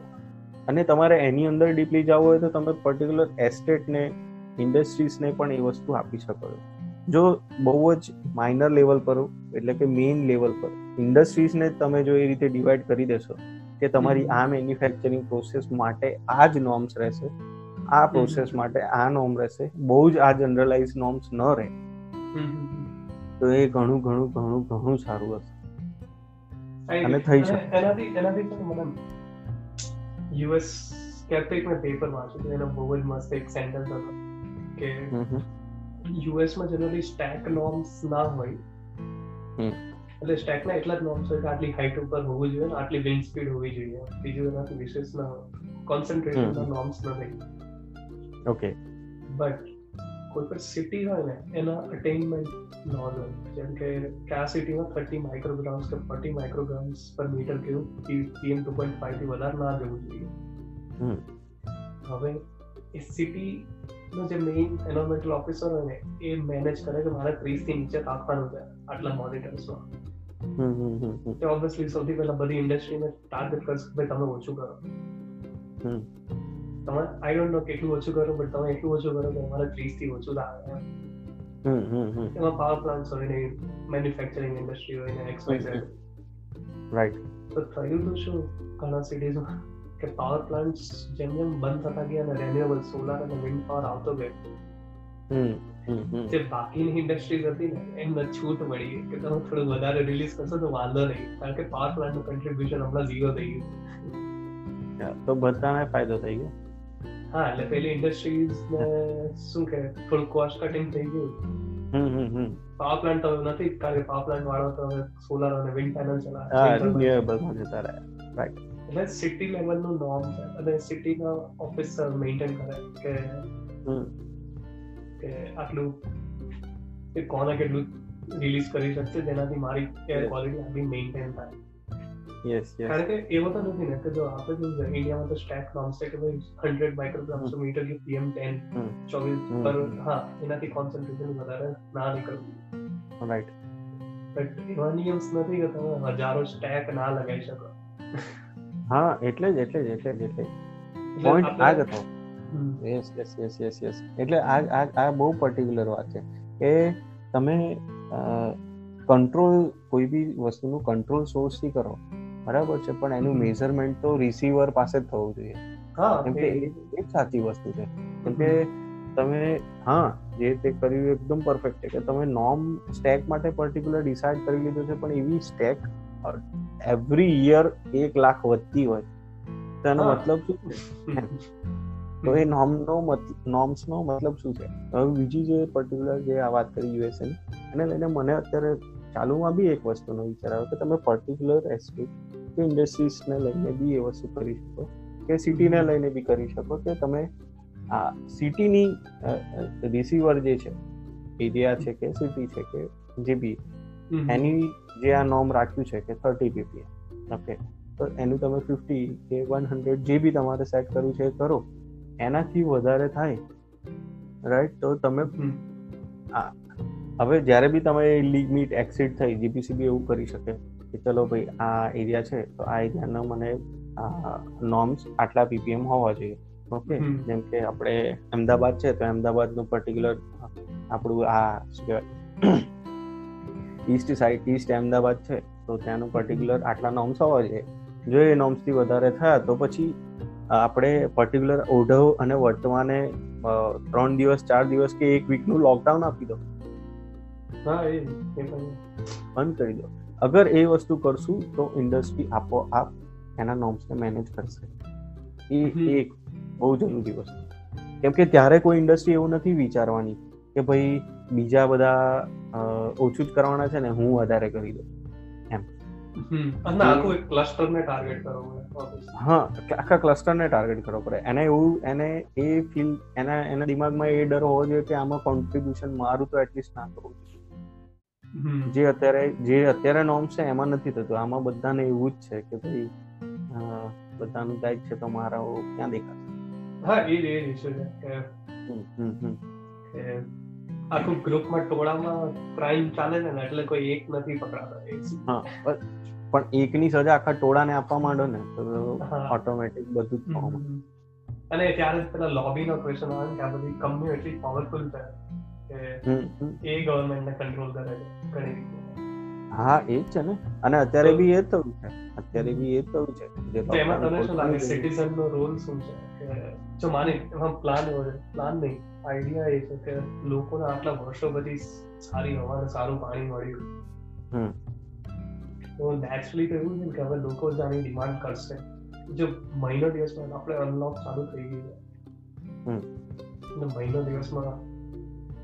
અને તમારે એની અંદર ડીપલી જવું હોય તો તમે પર્ટિક્યુલર એસ્ટેટને ઇન્ડસ્ટ્રીઝને પણ એ વસ્તુ આપી શકો છો. જો બહુ જ માઇનર લેવલ પર એટલે કે મેઇન લેવલ પર ઇન્ડસ્ટ્રીઝને તમે જો એ રીતે ડિવાઈડ કરી દેશો કે તમારી આ મેન્યુફેક્ચરિંગ પ્રોસેસ માટે આ જ નોર્મ્સ રહેશે આ પ્રોસેસ માટે આ નોર્મ રહેશે બહુ જ આ જનરલાઇઝ નોર્મ્સ ન રહે. તો એ ઘણું ઘણું ઘણું ઘણું સારું હશે. અને થઈ શકે. એનાથી એનાથી મને યુએસ સ્કેપ્ટિક મેં પેપર વાંચ્યું એનો બહુ જ મસ્ત એક સેન્ટેન્સ હતો કે યુએસમાં જનરલી સ્ટેક નોર્મ્સ ના હોય. એટલે સ્ટેકના એટલા જ નોર્મ્સ હોય કે આટલી હાઇટ ઉપર હોવું જોઈએ આટલી વિન્ડ સ્પીડ હોવી જોઈએ. બીજું એનાથી વિશેષ ના હોય કોન્સન્ટ્રેશનના નોર્મ્સ નથી ઓકે બટ કોઈ પણ સિટી હોય ને એના અટેનમેન્ટ નોર્મ હોય. જેમ કે કયા સિટીમાં થર્ટી માઇક્રોગ્રામ્સ કે ફોર્ટી માઇક્રોગ્રામ્સ પર મીટર કેવું પીએમ ટુ પોઈન્ટ ફાઈવથી વધારે ના જવું જોઈએ. હવે એ સિટી નો જે મેઇન એન્વાયરમેન્ટલ ઓફિસર હોય ને એ મેનેજ કરે કે મારે ત્રીસથી નીચે રાખવાનું છે આટલા મોનિટર્સમાં તે ઓબ્વિયસલી સૌથી પહેલા બધી ઇન્ડસ્ટ્રીને ટાર્ગેટ કરશે ભાઈ તમે ઓછું કરો. તમે આઈ ડોન્ટ નો કેટલું ઓછું કરો બટ તમે એટલું ઓછું કરો કે અમારે ત્રીસથી ઓછું લાગે એમાં પાવર પ્લાન્ટ હોય ને મેન્યુફેક્ચરિંગ ઇન્ડસ્ટ્રી હોય ને એક્સપ્રેસ રાઈટ તો થયું તો શું? ઘણા સિટીઝમાં કે પાવર પ્લાન્ટ જેમ જેમ બંધ થતા ગયા અને રેન્યુએબલ સોલાર અને વિન્ડ પાવર આવતો ગયો. જે બાકીની ઇન્ડસ્ટ્રીઝ હતી ને એમને છૂટ મળી. કે તમે થોડું વધારે રિલીઝ કરશો તો વાંધો નહીં. કારણ કે પાવર પ્લાન્ટનું કન્ટ્રીબ્યુશન હમણાં ઝીરો થઈ ગયું. તો બધાને ફાયદો થઈ ગયો? હા એટલે પેલી ઇન્ડસ્ટ્રીઝ ને શું કે થોડું કોસ્ટ કટિંગ થઈ ગયું. પાવર પ્લાન્ટ તો નથી કારણ કે પાવર પ્લાન્ટ વાળો તો સોલાર અને વિન્ડ પેનલ ચલાવે. હા રિન્યુએબલમાં જતા રહ્યા. એટલે સિટી લેવલનું નોર્મ છે અને સિટીના ઓફિસર મેન્ટેન કરે કે કે આટલું કે કોને કેટલું રિલીઝ કરી શકશે જેનાથી મારી એર ક્વોલિટી આટલી મેન્ટેન થાય. યસ યસ કારણ કે એવો તો નથી ને કે જો આપણે જો ઇન્ડિયામાં તો સ્ટેક નોર્મ છે કે ભાઈ હંડ્રેડ માઇક્રોગ્રામ્સ મીટર કે પીએમ ટેન. ચોવીસ. પર હા એનાથી કોન્સન્ટ્રેશન વધારે ના નીકળવું રાઈટ બટ એવા નિયમ્સ નથી કે તમે હજારો સ્ટેક ના લગાવી શકો. હા એટલે જ એટલે જ એટલે જ એટલે પોઈન્ટ આ જ હતો. Yes yes yes yes yes એટલે આ આ આ બહુ પર્ટિક્યુલર વાત છે કે તમે કંટ્રોલ કોઈ બી વસ્તુનું કંટ્રોલ સોર્સથી કરો બરાબર છે? પણ એનું મેઝરમેન્ટ તો રિસીવર પાસે જ થવું જોઈએ. હા કેમ કે એ- સાચી વસ્તુ છે. કેમ કે તમે હા જે તે કર્યું એકદમ પરફેક્ટ છે કે તમે નોર્મ સ્ટેક માટે પર્ટિક્યુલર ડિસાઇડ કરી લીધું છે પણ એવી સ્ટેક એવરી યર એક લાખ વધતી હોય. તો એનો મતલબ શું છે? તો એ નોમનો નોર્મ્સનો મતલબ શું છે? હવે બીજી જે પર્ટિક્યુલર જે આ વાત કરી યુએસએ એને લઈને મને અત્યારે ચાલુમાં બી એક વસ્તુનો વિચાર આવ્યો કે તમે પર્ટિક્યુલર એસ્ટેટ કે ઇન્ડસ્ટ્રીઝને લઈને બી એ વસ્તુ કરી શકો કે સિટીને લઈને બી કરી શકો કે તમે આ સિટીની રિસીવર જે છે એરિયા છે કે સિટી છે કે જે બી. એની જે આ નોર્મ રાખ્યું છે કે થર્ટી પીપીએમ ઓકે તો એનું તમે ફિફ્ટી કે વન હંડ્રેડ જે બી તમારે સેટ કરવું છે એ કરો. એનાથી વધારે થાય. રાઈટ તો તમે હા હવે જ્યારે બી તમે લિમિટ એક્સિડ થઈ જીપીસીબી એવું કરી શકે કે ચલો ભાઈ આ એરિયા છે તો આ એરિયાનો મને નોર્મ્સ આટલા પીપીએમ હોવા જોઈએ. ઓકે જેમ કે આપણે અમદાવાદ છે તો અમદાવાદનું પર્ટિક્યુલર આપણું આ શું કહેવાય ઈસ્ટ સાઈડ ઈસ્ટ અમદાવાદ છે તો ત્યાંનું પર્ટિક્યુલર આટલા નોર્મ્સ હોવા જોઈએ જો એ નોર્મ્સથી વધારે થયા તો પછી આપણે પર્ટિક્યુલર ઓઢવ અને વર્તમાને ત્રણ દિવસ ચાર દિવસ કે એક વીકનું લોકડાઉન આપી દો. હા એ એ બંધ કરી દો. અગર એ વસ્તુ કરશું તો ઇન્ડસ્ટ્રી આપોઆપ એના નોર્મ્સને મેનેજ કરશે. એ એક બહુ જરૂરી વસ્તુ. કેમ કે ત્યારે કોઈ ઇન્ડસ્ટ્રી એવું નથી વિચારવાની કે ભાઈ બીજા બધા ઓછું જ કરવાના છે ને હું વધારે કરી દઉં. એમ. હા આખા ક્લસ્ટરને ટાર્ગેટ કરવો પડે. એને એવું એને એ ફીલ એના એના દિમાગમાં એ ડર હોવો જોઈએ કે આમાં કોન્ટ્રીબ્યુશન મારું તો એટલીસ્ટ ના કરવું જોઈએ. જે અત્યારે જે અત્યારે નોર્મ છે એમાં નથી થતું. આમાં બધાને એવું જ છે કે ભાઈ બધાનું જાય છે તો મારા ક્યાં દેખાશે? હા એ એ જ છે કે હમ, હમ, હમ. કે આખું ગ્રુપમાં ટોળામાં ક્રાઇમ ચાલે છે ને એટલે કોઈ એક નથી પકડાતા. હા પણ- પણ એકની સજા આખા ટોળાને આપવા માંડો ને તો ઓટોમેટિક બધું જ. અને ત્યારે પેલા લોબી નો ક્વેશ્ચન આવે કે આ બધી કંપનીઓ એટલી પાવરફુલ છે કે. એ ગવર્મેન્ટને કંટ્રોલ કરે છે ઘણી રીતે. હા એ જ છે ને. અને અત્યારે બી એ જ થયું છે. અત્યારે બી એ જ થયું છે. એમાં તને શું લાગે? સિટીઝન નો રોલ શું છે? જો માની પ્લાન એવો છે પ્લાન નહીં. આઈડિયા એ છે કે લોકોને આટલા વર્ષો પછી સારી હવા અને સારું પાણી મળ્યું. તો નેચરલી તો એવું છે કે હવે લોકો જ આની ડિમાન્ડ કરશે. જો મહિનો દિવસમાં આપણે અનલોક ચાલુ થઈ ગયું. અને મહિનો દિવસમાં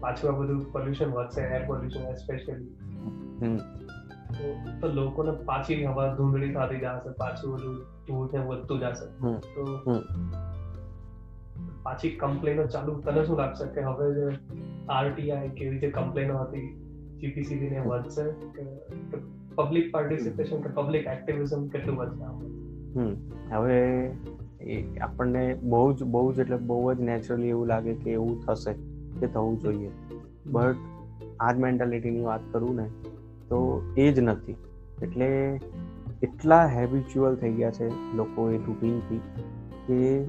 પાછું આ બધું પોલ્યુશન વધશે એર પોલ્યુશન એસ્પેશિયલી હમ. તો લોકોને પાછી હવા ધૂંધળી થતી જશે પાછું બધું ધૂળ ને વધતું જશે. તો. પાછી કમ્પ્લેનો ચાલુ તને શું લાગશે કે હવે જે આરટીઆઈ કેવી રીતે કમ્પ્લેનો હતી જીપીસીબી ને વધશે કે પબ્લિક પાર્ટિસિપેશન કે પબ્લિક એક્ટિવિઝમ કેટલું વધશે હમ હવે એ આપણને બહુ જ બહુ જ એટલે બહુ જ નેચરલી એવું લાગે કે એવું થશે કે થવું જોઈએ. બટ આ જ મેન્ટાલિટીની વાત કરું ને તો એ જ નથી. એટલે એટલા હેબિચ્યુઅલ થઈ ગયા છે લોકો એ રૂટીનથી કે.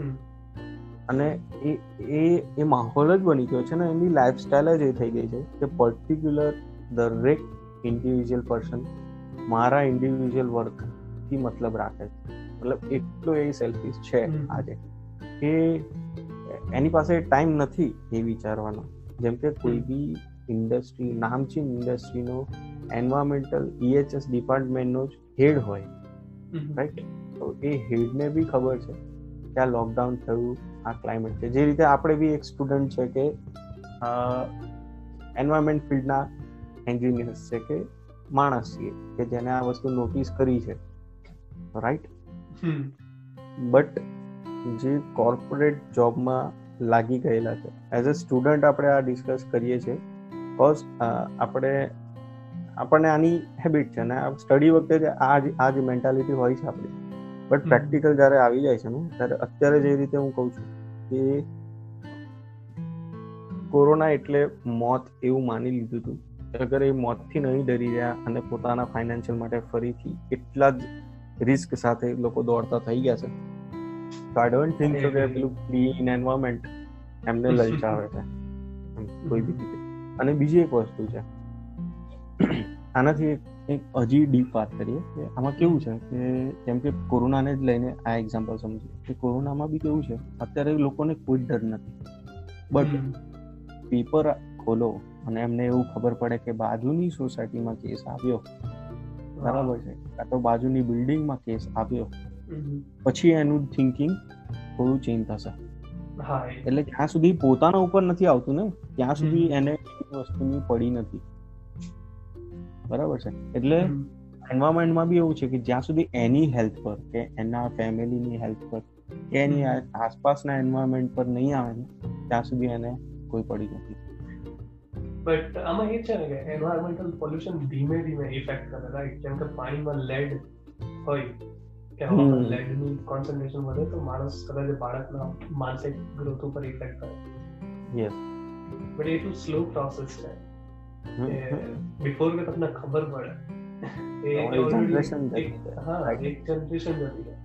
અને એ એ એ માહોલ જ બની ગયો છે ને એની લાઈફસ્ટાઈલ જ એ થઈ ગઈ છે કે પર્ટિક્યુલર દરેક ઇન્ડિવિજ્યુઅલ પર્સન મારા ઇન્ડિવિજ્યુઅલ વર્કથી મતલબ રાખે છે. મતલબ એટલો એ સેલ્ફિશ છે આજે કે એની પાસે ટાઈમ નથી એ વિચારવાનો. જેમ કે કોઈ બી ઇન્ડસ્ટ્રી નામચીન ઇન્ડસ્ટ્રીનો એન્વાયરમેન્ટલ ઈએચએસ ડિપાર્ટમેન્ટનો જ હેડ હોય રાઈટ તો એ હેડને બી ખબર છે કે આ લોકડાઉન થયું આ ક્લાઇમેટ છે. જે રીતે આપણે બી એક સ્ટુડન્ટ છે કે એન્વાયરમેન્ટ ફિલ્ડના એન્જિનિયર્સ છે કે માણસ છીએ કે જેને આ વસ્તુ નોટિસ કરી છે. રાઈટ બટ જે કોર્પોરેટ જોબમાં લાગી ગયેલા છે. એઝ અ સ્ટુડન્ટ આપણે આ ડિસ્કસ કરીએ છીએ. બિકોઝ આપણે આપણને આની હેબિટ છે ને સ્ટડી વખતે આ જ આ જ મેન્ટાલિટી હોય છે આપણી. બટ પ્રેક્ટિકલ જ્યારે આવી જાય છે ને ત્યારે અત્યારે જે રીતે હું કહું છું કે કોરોના એટલે મોત એવું માની લીધું હતું અગર એ મોતથી નહીં ડરી રહ્યા અને પોતાના ફાઇનાન્શિયલ માટે ફરીથી એટલા જ રિસ્ક સાથે લોકો દોડતા થઈ ગયા છે તો આઈ ડોન્ટ થિંક સો કે પેલું ક્લીન એન્વાયરમેન્ટ એમને લલચાવે છે કોઈ બી રીતે. અને બીજી એક વસ્તુ છે આનાથી એક હજી ડીપ વાત કરીએ કે આમાં કેવું છે કે જેમ કે કોરોનાને જ લઈને આ એક્ઝામ્પલ સમજીએ કે કોરોનામાં બી કેવું છે અત્યારે લોકોને કોઈ ડર નથી. બટ પેપર ખોલો અને એમને એવું ખબર પડે કે બાજુની સોસાયટીમાં કેસ આવ્યો. બરાબર છે? કાં તો બાજુની બિલ્ડિંગમાં કેસ આવ્યો. પછી એનું થિંકિંગ થોડું ચેન્જ થશે. એટલે જ્યાં સુધી પોતાના ઉપર નથી આવતું ને ત્યાં સુધી એને વસ્તુની પડી નથી. બરાબર છે? એટલે એન્વાયરમેન્ટમાં બી એવું છે કે જ્યાં સુધી એની હેલ્થ પર કે એના ફેમિલીની હેલ્થ પર કે એની આસપાસના એન્વાયરમેન્ટ પર નહીં આવે ને ત્યાં સુધી એને કોઈ પડી નથી. બટ આમાં એ છે ને કે એન્વાયરમેન્ટલ પોલ્યુશન ધીમે ધીમે ઇફેક્ટ કરે રાઈટ જેમ કે પાણીમાં લેડ હોય કે હવામાં લેડની કોન્સન્ટ્રેશન વધે તો માણસ કદાચ બાળકના માનસિક ગ્રોથ ઉપર ઇફેક્ટ કરે. યસ બટ એ ટુ સ્લો પ્રોસેસ છે. બિફોર કે તમને ખબર પડે. એ જનરેશન હા એક જનરેશન જતી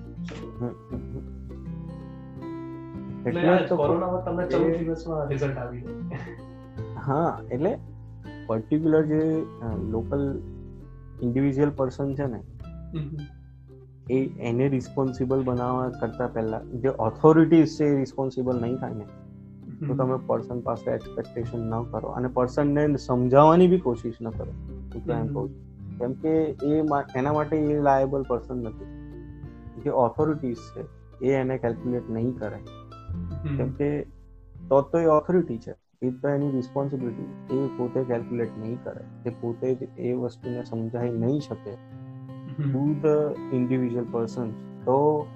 એટલે તો કોરોનામાં તમને ચૌદ દિવસમાં રિઝલ્ટ આવી જાય હા એટલે પર્ટિક્યુલર જે લોકલ ઇન્ડિવિજ્યુઅલ પર્સન છે ને એ એને રિસ્પોન્સિબલ બનાવવા કરતા પહેલા જે ઓથોરિટીઝ છે એ રિસ્પોન્સિબલ નહીં થાય ને તો તમે પર્સન પાસે એક્સપેક્ટેશન ન કરો. અને પર્સનને સમજાવવાની બી કોશિશ ન કરો. હું તો એમ કહું કેમ કે એ એના માટે એ લાયેબલ પર્સન નથી. જે ઓથોરિટીઝ છે એ એને કેલ્ક્યુલેટ નહીં કરે. કેમ કે તો તો એ ઓથોરિટી છે. એ તો એની રિસ્પોન્સિબિલિટી એ પોતે કેલ્ક્યુલેટ નહીં કરે. એ પોતે જ એ વસ્તુને સમજાવી નહીં શકે. ટુ ધ ઇન્ડિવિજ્યુઅલ પર્સન તો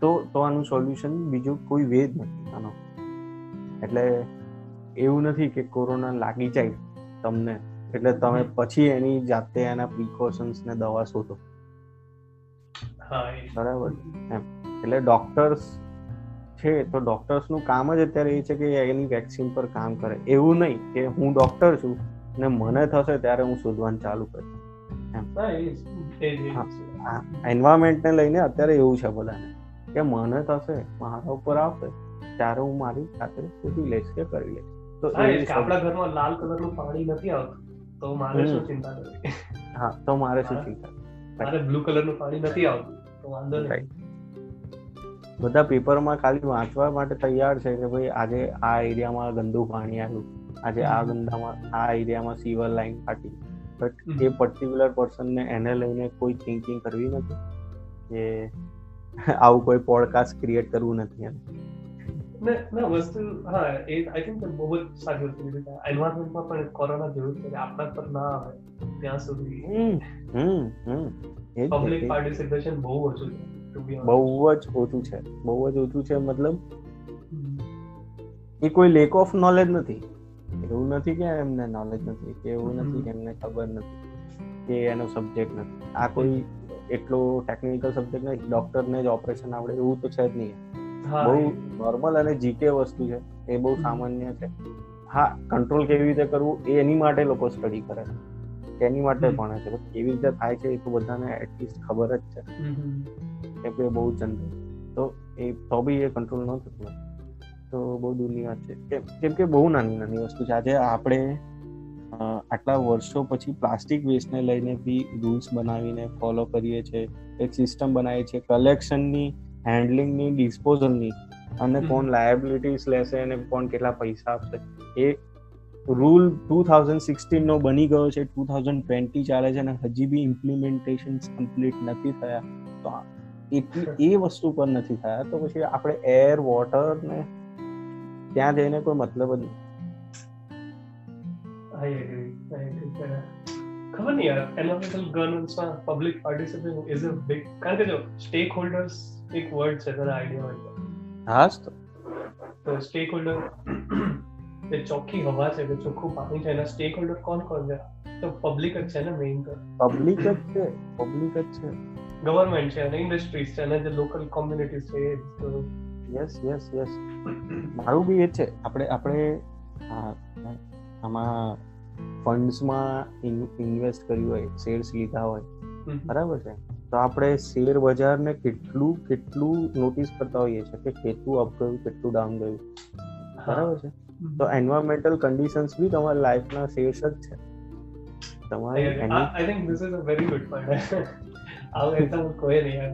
તો તો આનું સોલ્યુશન બીજું કોઈ વે જ નથી. આનો એટલે એવું નથી કે કોરોના લાગી જાય તમને. એટલે તમે પછી એની જાતે એના પ્રિકોશન્સ ને દવા શોધો. બરાબર? એમ. એટલે ડોક્ટર્સ છે તો ડોક્ટર્સનું કામ જ અત્યારે એ છે કે એની વેક્સિન પર કામ કરે. એવું નહીં કે હું ડોક્ટર છું ને મને થશે ત્યારે હું શોધવાનું ચાલુ કરીશ. એન્વાયરમેન્ટને લઈને અત્યારે એવું છે બધાને કે મને થશે મારા ઉપર આવશે. ત્યારે હું મારી સાથે શોધી લઈશ કે કરી લઈશ. તો આપણા ઘરમાં લાલ કલરનું પાણી નથી આવતું તો મારે શું ચિંતા કરવી? હા તો મારે શું ચિંતા મારે બ્લુ કલરનું પાણી નથી આવતું તો વાંધો નહીં. બધા પેપરમાં ખાલી વાંચવા માટે તૈયાર છે કે ભાઈ આજે આ એરિયામાં ગંદુ પાણી આવ્યું આજે આ ગંદામાં આ એરિયામાં સીવર લાઈન ફાટી. બટ એ પર્ટિક્યુલર પર્સનને એને લઈને કોઈ થિંકિંગ કરવી નથી કે આવું કોઈ પોડકાસ્ટ ક્રિએટ કરવું નથી એમ. ના વસ્તુ હા એ આઈ થિંક બહુ જ સારી વસ્તુ કીધી એન્વાયરમેન્ટમાં પણ કોરોના જેવું છે આપણા પર ના આવે ત્યાં સુધી. પબ્લિક પાર્ટિસિપેશન બહુ ઓછું છે બહુ જ ઓછું છે બહુ જ ઓછું છે મતલબ એ કોઈ લેક ઓફ નોલેજ નથી. એવું નથી કે એમને નોલેજ નથી કે એવું નથી કે એમને ખબર નથી કે એનો સબ્જેક્ટ નથી. આ કોઈ એટલો ટેકનિકલ સબ્જેક્ટ નથી ડોક્ટરને જ ઓપરેશન આવડે એવું તો છે જ નહીં. બહુ નોર્મલ અને જીકે વસ્તુ છે. એ બહુ સામાન્ય છે. હા કંટ્રોલ કેવી રીતે કરવું એ એની માટે લોકો સ્ટડી કરે છે. એની માટે ભણે છે? કેવી રીતે થાય છે એ તો બધાને એટલીસ્ટ ખબર જ છે. કેમ કે બહુ જનરલ તો એ તો બી એ કંટ્રોલ ન થતું તો બહુ દૂરની વાત છે. કેમ કે બહુ નાની નાની વસ્તુ છે. આજે આપણે આટલા વર્ષો પછી પ્લાસ્ટિક વેસ્ટને લઈને બી રૂલ્સ બનાવીને ફોલો કરીએ છીએ. એક સિસ્ટમ બનાવીએ છીએ. કલેક્શનની હેન્ડલિંગની ડિસ્પોઝલની અને કોણ લાયબિલિટીઝ લેશે અને કોણ કેટલા પૈસા આપશે. એ રૂલ ટુ થાઉઝન્ડ સિક્સટીનનો બની ગયો છે. ટુ થાઉઝન્ડ ટ્વેન્ટી ચાલે છે અને હજી બી ઇમ્પ્લિમેન્ટેશન કમ્પ્લીટ નથી થયા. તો એટલી એ વસ્તુ પર નથી થયા. તો પછી આપણે એર વોટર ને ત્યાં જઈને કોઈ મતલબ જ. Yeah. ખબર નહીં યાર environmental ગવર્નન્સમાં public participation is a big કારણ કે જો સ્ટેક હોલ્ડર્સ એક વર્ડ છે તારા આઈડિયા હોય. હા જ તો. તો સ્ટેક હોલ્ડર જે ચોખ્ખી હવા છે કે ચોખ્ખું પાણી છે એના સ્ટેક હોલ્ડર કોણ કોણ છે? તો પબ્લિક જ છે ને મેઇન તો. પબ્લિક જ છે પબ્લિક જ છે. ગવર્મેન્ટ છે અને ઇન્ડસ્ટ્રીઝ છે અને જે લોકલ કોમ્યુનિટીઝ છે એ તો. યસ યસ યસ મારું બી એ છે આપણે આપણે આ- આમાં ફંડ્સમાં ઇન્વેસ્ટ કર્યું હોય શેર્સ લીધા હોય બરાબર છે? તો આપણે શેર બજારને કેટલું કેટલું નોટિસ કરતા હોઈએ છીએ કે કેટલું અપ ગયું કેટલું ડાઉન ગયું. બરાબર છે? તો એન્વાયરમેન્ટલ કન્ડિશન્સ બી તમારા લાઈફના શેર્સ જ છે. તમારી એની I think this is a very good point આવું એકદમ કોઈ નહીં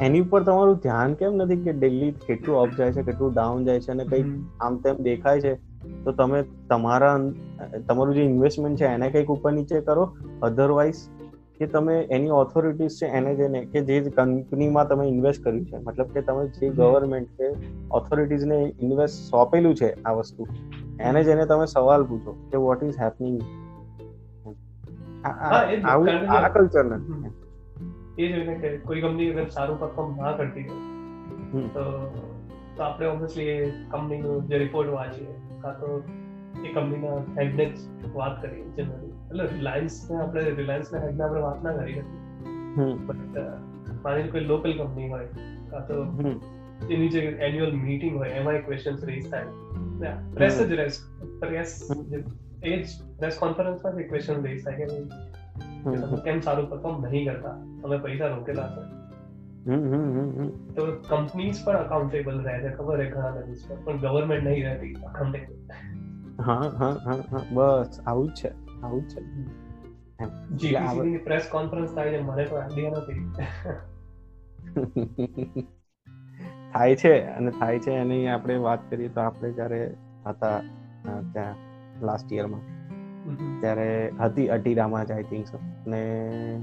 એની ઉપર તમારું ધ્યાન કેમ નથી કે ડેલી કેટલું અપ જાય છે કેટલું ડાઉન જાય છે અને કંઈક આમ તેમ દેખાય છે? તો તમે તમારા તમારું જે ઇન્વેસ્ટમેન્ટ છે એને કંઈક ઉપર નીચે કરો. અધરવાઇઝ કે તમે એની ઓથોરિટીઝ છે એને જઈને કે જે કંપનીમાં તમે ઇન્વેસ્ટ કર્યું છે. મતલબ કે તમે જે ગવર્મેન્ટ કે ઓથોરિટીઝને ઇન્વેસ્ટ સોંપેલું છે આ વસ્તુ એને જઈને તમે સવાલ પૂછો કે વોટ ઇઝ હેપનિંગ આવું આ કલ્ચર નથી એ જોઈને કે કોઈ કંપની અગર સારું પરફોર્મ ના કરતી હોય તો તો આપણે ઓબ્વિયસલી એ કંપનીનો જે રિપોર્ટ વાંચીએ કાં તો એ કંપનીના હેડને વાત કરીએ જનરલી એટલે રિલાયન્સને આપણે રિલાયન્સના હેડને આપણે વાત ના કરી હતી હમ, બટ માની લો કોઈ લોકલ કંપની હોય કાં તો હમ, એની જે એન્યુઅલ મીટિંગ હોય એમાં ક્વેશ્ચન્સ રેઝ થાય પ્રેસ જ રેસ પ્રેસ એ જ પ્રેસ કોન્ફરન્સમાં જ ક્વેશ્ચન રેઝ થાય કે ભાઈ, કે હમ, તમે કેમ સારું પરફોર્મ નહીં કરતા તમે પૈસા રોકેલા છે હમ, હમ, હમ, હમ. તો કંપનીઝ પણ અકાઉન્ટેબલ રહે છે ખબર છે ઘણા લેવલ્સ પર પણ ગવર્મેન્ટ નહીં રહેતી અકાઉન્ટેબલ હા હા હા હા બસ આવું જ છે આવું જ છે જીપીસી ની પ્રેસ કોન્ફરન્સ થાય છે મને તો આઈડિયા નથી. થાય છે અને થાય છે એની આપણે વાત કરીએ તો આપણે જ્યારે હતા ત્યાં લાસ્ટ યરમાં ત્યારે હતી અટીરામાં જ આઈ થિંક ને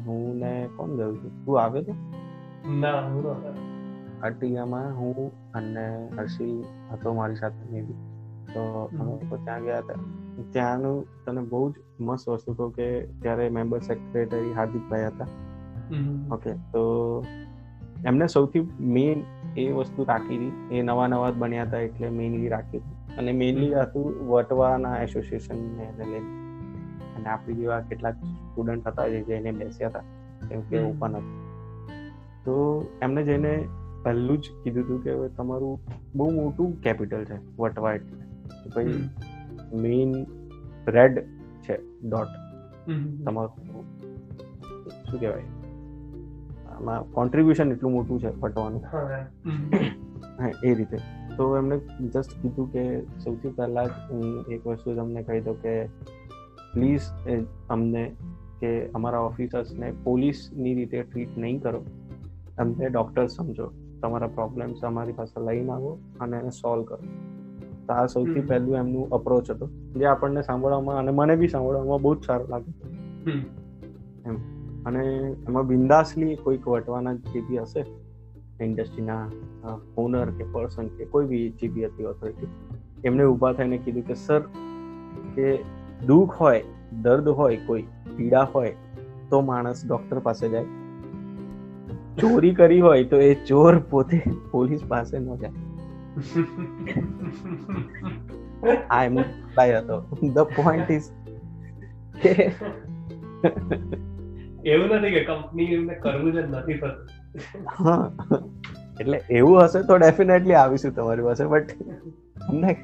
હું ને કોણ ગયું છું તું આવ્યો હતો ના હું અટીરામાં હું અને હર્ષિલ હતો મારી સાથે મેબી તો અમે ત્યાં ગયા હતા. ત્યાંનું તને બહુ જ મસ્ત વસ્તુ કહું કે ત્યારે મેમ્બર સેક્રેટરી હાર્દિકભાઈ હતા. ઓકે તો એમને સૌથી મેઇન એ વસ્તુ રાખી હતી. એ નવા નવા જ બન્યા હતા એટલે મેઇનલી હતું. અને મેઇનલી હતું વટવાના એસોસિએશનને એને લઈને. અને આપણી જેવા કેટલાક સ્ટુડન્ટ હતા જે જઈને બેસ્યા હતા. કેમ કે ઓપન હતું. તો એમને જઈને પહેલું જ કીધું હતું કે તમારું બહુ મોટું કેપિટલ છે વટવા એટલે. ભાઈ મેઇન રેડ છે ડોટ તમારું શું કહેવાય? આમાં કોન્ટ્રીબ્યુશન એટલું મોટું છે ફટવાનું. હા એ રીતે. તો એમણે જસ્ટ કીધું કે સૌથી પહેલા હું એક વસ્તુ તમને કહી દઉં કે પ્લીઝ અમને કે અમારા ઓફિસર્સને પોલીસની રીતે ટ્રીટ નહીં કરો. અમને ડૉક્ટર સમજો. તમારા પ્રોબ્લેમ્સ અમારી પાસે લઈને આવો અને એને સોલ્વ કરો. તો આ સૌથી પહેલું એમનું અપ્રોચ હતો. જે આપણને સાંભળવામાં અને મને બી સાંભળવામાં બહુ જ સારું લાગે અને એમાં બિંદાસલી કોઈક વટવાના જે બી હશે ઇન્ડસ્ટ્રીના ઓનર કે પર્સન કે કોઈ બી જે બી હતી ઓથોરિટી એમને ઊભા થઈને કીધું કે સર કે દુઃખ હોય દર્દ હોય કોઈ પીડા હોય તો માણસ ડોક્ટર પાસે જાય. ચોરી કરી હોય તો એ ચોર પોતે પોલીસ પાસે ન જાય. આ એમનો બાય હતો ધ પોઈન્ટ ઇઝ એવું નથી કે કંપની એમને કરવું જ નથી થતું. હા. એટલે એવું હશે તો ડેફિનેટલી આવીશું તમારી પાસે બટ અમને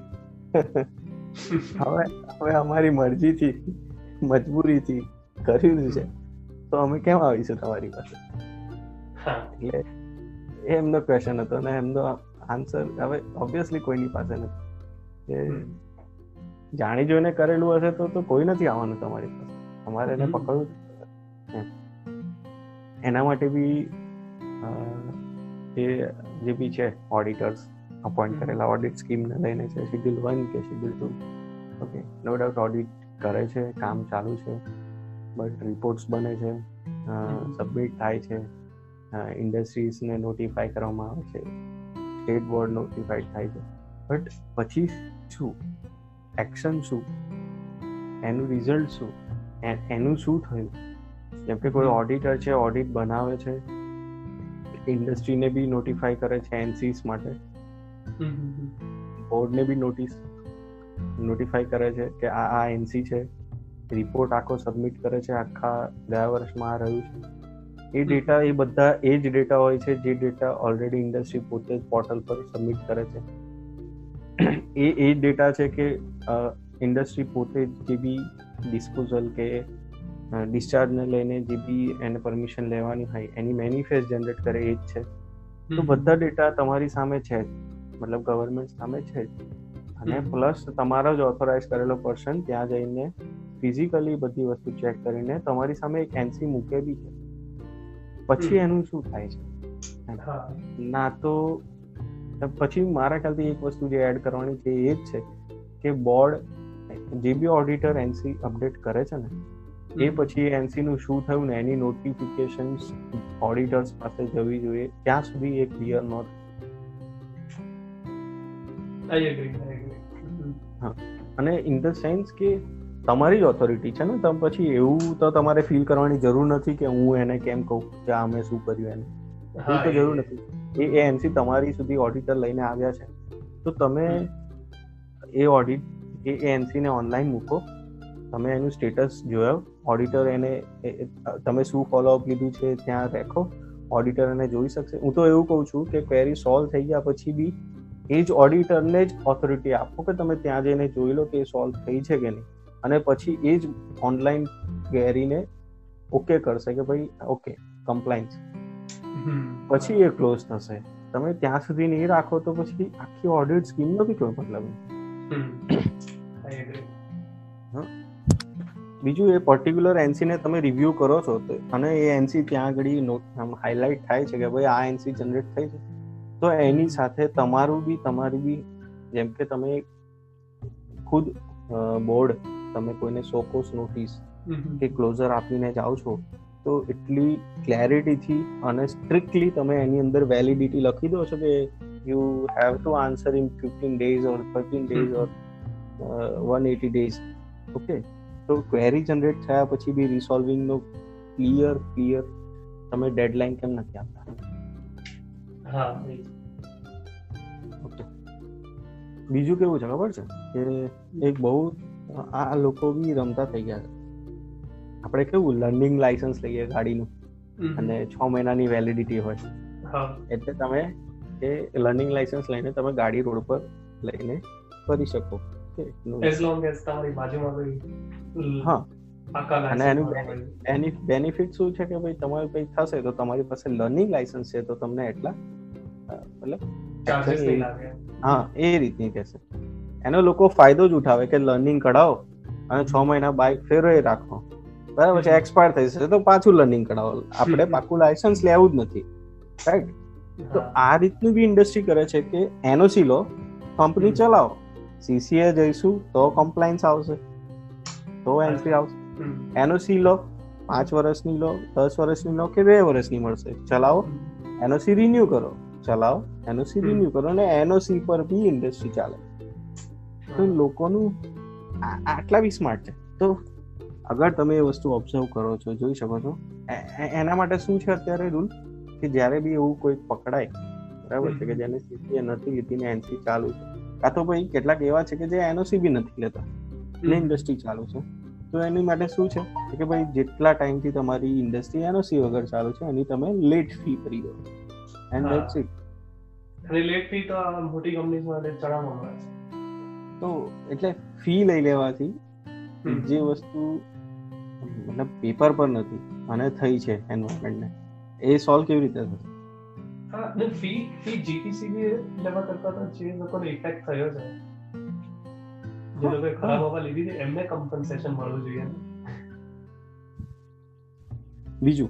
હવે હવે અમારી મરજીથી મજબૂરીથી કર્યું છે. તો અમે કેમ આવીશું તમારી પાસે? એટલે એ એમનો ક્વેશ્ચન હતો અને એમનો આન્સર હવે ઓબ્વિયસલી કોઈની પાસે નથી. કે જાણી જોઈને કરેલું હશે તો તો કોઈ નથી આવવાનું તમારી પાસે. તમારે એને પકડવું એના માટે બી જે જે બી છે ઓડિટર્સ અપોઇન્ટ કરેલા ઓડિટ સ્કીમને લઈને છે શેડ્યુલ વન કે schedule two okay no doubt audit કરે છે કામ ચાલુ છે બટ રિપોર્ટ્સ બને છે સબમિટ થાય છે ઇન્ડસ્ટ્રીઝને નોટિફાય કરવામાં આવે છે. સ્ટેટ બોર્ડ નોટિફાઈડ થાય છે. બટ પછી શું? એક્શન શું? એનું રિઝલ્ટ શું? એનું શું થયું? જેમ કે કોઈ ઓડિટર છે ઓડિટ બનાવે છે ઇન્ડસ્ટ્રીને બી નોટિફાઈ કરે છે એનસીસ માટે. બોર્ડને બી નોટિસ નોટિફાઈ કરે છે કે આ આ એનસી છે. રિપોર્ટ આખો સબમિટ કરે છે, આખા ગયા વર્ષમાં આ રહ્યું છે. એ ડેટા એ બધા એ જ ડેટા હોય છે જે ડેટા ઓલરેડી ઇન્ડસ્ટ્રી પોતે જ પોર્ટલ પર સબમિટ કરે છે. એ એ ડેટા છે કે ઇન્ડસ્ટ્રી પોતે જે બી ડિસ્પોઝલ કે ડિસ્ચાર્જને લઈને જે બી એને પરમિશન લેવાની હોય એની મેનિફેસ્ટ જનરેટ કરે એ જ છે. તો બધા ડેટા તમારી સામે છે જ. મતલબ ગવર્મેન્ટ સામે છે જ. અને પ્લસ તમારો જ ઓથોરાઇઝ કરેલો પર્સન ત્યાં જઈને ફિઝિકલી બધી વસ્તુ ચેક કરીને તમારી સામે એક એનસી મૂકે બી છે. પછી એનું શું થાય છે? ના તો પછી મારા ખ્યાલથી એક વસ્તુ જે એડ કરવાની છે એ જ છે કે બોર્ડ જે બી ઓડિટર એનસી અપડેટ કરે છે ને એ પછી એનસી નું શું થયું ને એની નોટિફિકેશન ઓડિટર્સ પાસે જવી જોઈએ. ત્યાં સુધી એ ક્લિયર ન અને ઇન ધ સેન્સ કે તમારી જ ઓથોરિટી છે ને? તમે પછી એવું તો તમારે ફીલ કરવાની જરૂર નથી કે હું એને કેમ કહું કે અમે શું કર્યું એને. એવું તો જરૂર નથી. એ એનસી તમારી સુધી ઓડિટર લઈને આવ્યા છે. તો તમે એ ઓડિટ એ એનસી ને ઓનલાઈન મૂકો. તમે એનું સ્ટેટસ જોયો. ઓડિટર એને તમે શું ફોલોઅપ લીધું છે ત્યાં રાખો. ઓડિટર એને જોઈ શકશે. હું તો એવું કહું છું કે ક્વેરી સોલ્વ થઈ ગયા પછી બી એ જ ઓડિટરને જ ઓથોરિટી આપો કે તમે ત્યાં જઈને જોઈ લો કે એ સોલ્વ થઈ છે કે નહીં. અને પછી એ જ ઓનલાઈન કેરીને ઓકે કરશે કે ભાઈ ઓકે કમ્પ્લાયન્સ પછી એ ક્લોઝ થશે. તમે ત્યાં સુધી નહીં રાખો તો પછી આખી ઓડિટ સ્કીમનો બી કોઈ મતલબ બીજું એ પર્ટિક્યુલર એનસીને તમે રિવ્યુ કરો છો અને એ એનસી ત્યાં આગળ હાઇલાઇટ થાય છે કે ભાઈ આ એનસી જનરેટ થઈ છે. તો એની સાથે તમારું બી તમારી બી જેમ કે તમે ખુદ બોર્ડ તમે કોઈને સોકોસ નોટિસ કે ક્લોઝર આપીને જાઓ છો તો એટલી ક્લેરિટીથી અને સ્ટ્રિક્ટલી તમે એની અંદર વેલિડિટી લખી દો છો કે you have to answer in fifteen days or thirteen days or one eighty days okay તો ક્વેરી જનરેટ થયા પછી બી રિસોલ્વિંગનો ક્લિયર ક્લિયર તમે ડેડલાઇન કેમ નથી આપતા? હા ઓકે બીજું કેવું છે ખબર છે? કે એક બહુ આ લોકો બી રમતા થઈ ગયા આપણે કેવું લર્નિંગ લાયસન્સ લઈએ ગાડીનું અને છ મહિનાની વેલિડિટી હોય. એટલે તમે એ લર્નિંગ લાયસન્સ લઈને તમે ગાડી રોડ પર લઈને ફરી શકો. એઝ લોંગ એઝ તમારી બાજુમાં કોઈ હા. અને એનું એની બેનિફિટ શું છે કે ભાઈ તમારે કંઈ થશે તો તમારી પાસે લર્નિંગ લાયસન્સ છે તો તમને એટલા મતલબ હા એ રીતની કહેશે. એનો લોકો ફાયદો જ ઉઠાવે કે લર્નિંગ કઢાવો અને છ મહિના બાઇક ફેરો એ રાખો. બરાબર છે એક્સપાયર થઈ જશે તો પાછું લર્નિંગ કઢાવો. આપણે પાકું લાયસન્સ લેવું જ નથી. રાઈટ તો આ રીતનું બી ઇન્ડસ્ટ્રી કરે છે કે એનઓસી લો કંપની ચલાવો. સીસીએ જઈશું તો કમ્પ્લાયન્સ આવશે. તો એન્ટ્રી આવશે. એનઓસી લો પાંચ વર્ષની લો દસ વર્ષની લો કે બે વર્ષની મળશે. ચલાવો. એનઓસી રિન્યુ કરો. ચલાવો. એનઓસી રિન્યુ કરો અને એનઓસી પર બી ઇન્ડસ્ટ્રી ચાલે. તો લોકોનું આટલા બી સ્માર્ટ છે. તો અગર તમે એ વસ્તુ ઓબ્ઝર્વ કરો છો જોઈ શકો છો એના માટે શું છે અત્યારે રૂલ કે જ્યારે બી એવું કોઈ પકડાય બરાબર છે કે જેને સીસીએ નથી લીધી ને એનસી ચાલુ છે કાં તો ભાઈ કેટલાક એવા છે કે જે એનઓસી બી નથી લેતા એટલે ઇન્ડસ્ટ્રી ચાલુ છે. તો એની માટે શું છે? કે ભાઈ જેટલા ટાઈમથી તમારી ઇન્ડસ્ટ્રી એનઓસી વગર ચાલુ છે એની તમે લેટ ફી ભરી દો. એન્ડ ધેટ્સ ઇટ અને લેટ ફી તો મોટી કંપનીઝ માટે ચડાવવામાં આવે છે. તો એટલે ફી લઈ લેવાથી જે વસ્તુ મતલબ પેપર પર નથી અને થઈ છે એન્વાયરમેન્ટને એ સોલ્વ કેવી રીતે થશે? ફી ફી જીટીસી લેવા કરતા તો જે લોકોને ઇફેક્ટ થયો છે. જે લોકોએ ખરાબ હવા લીધી છે એમને કમ્પન્સેશન મળવું જોઈએ. બીજું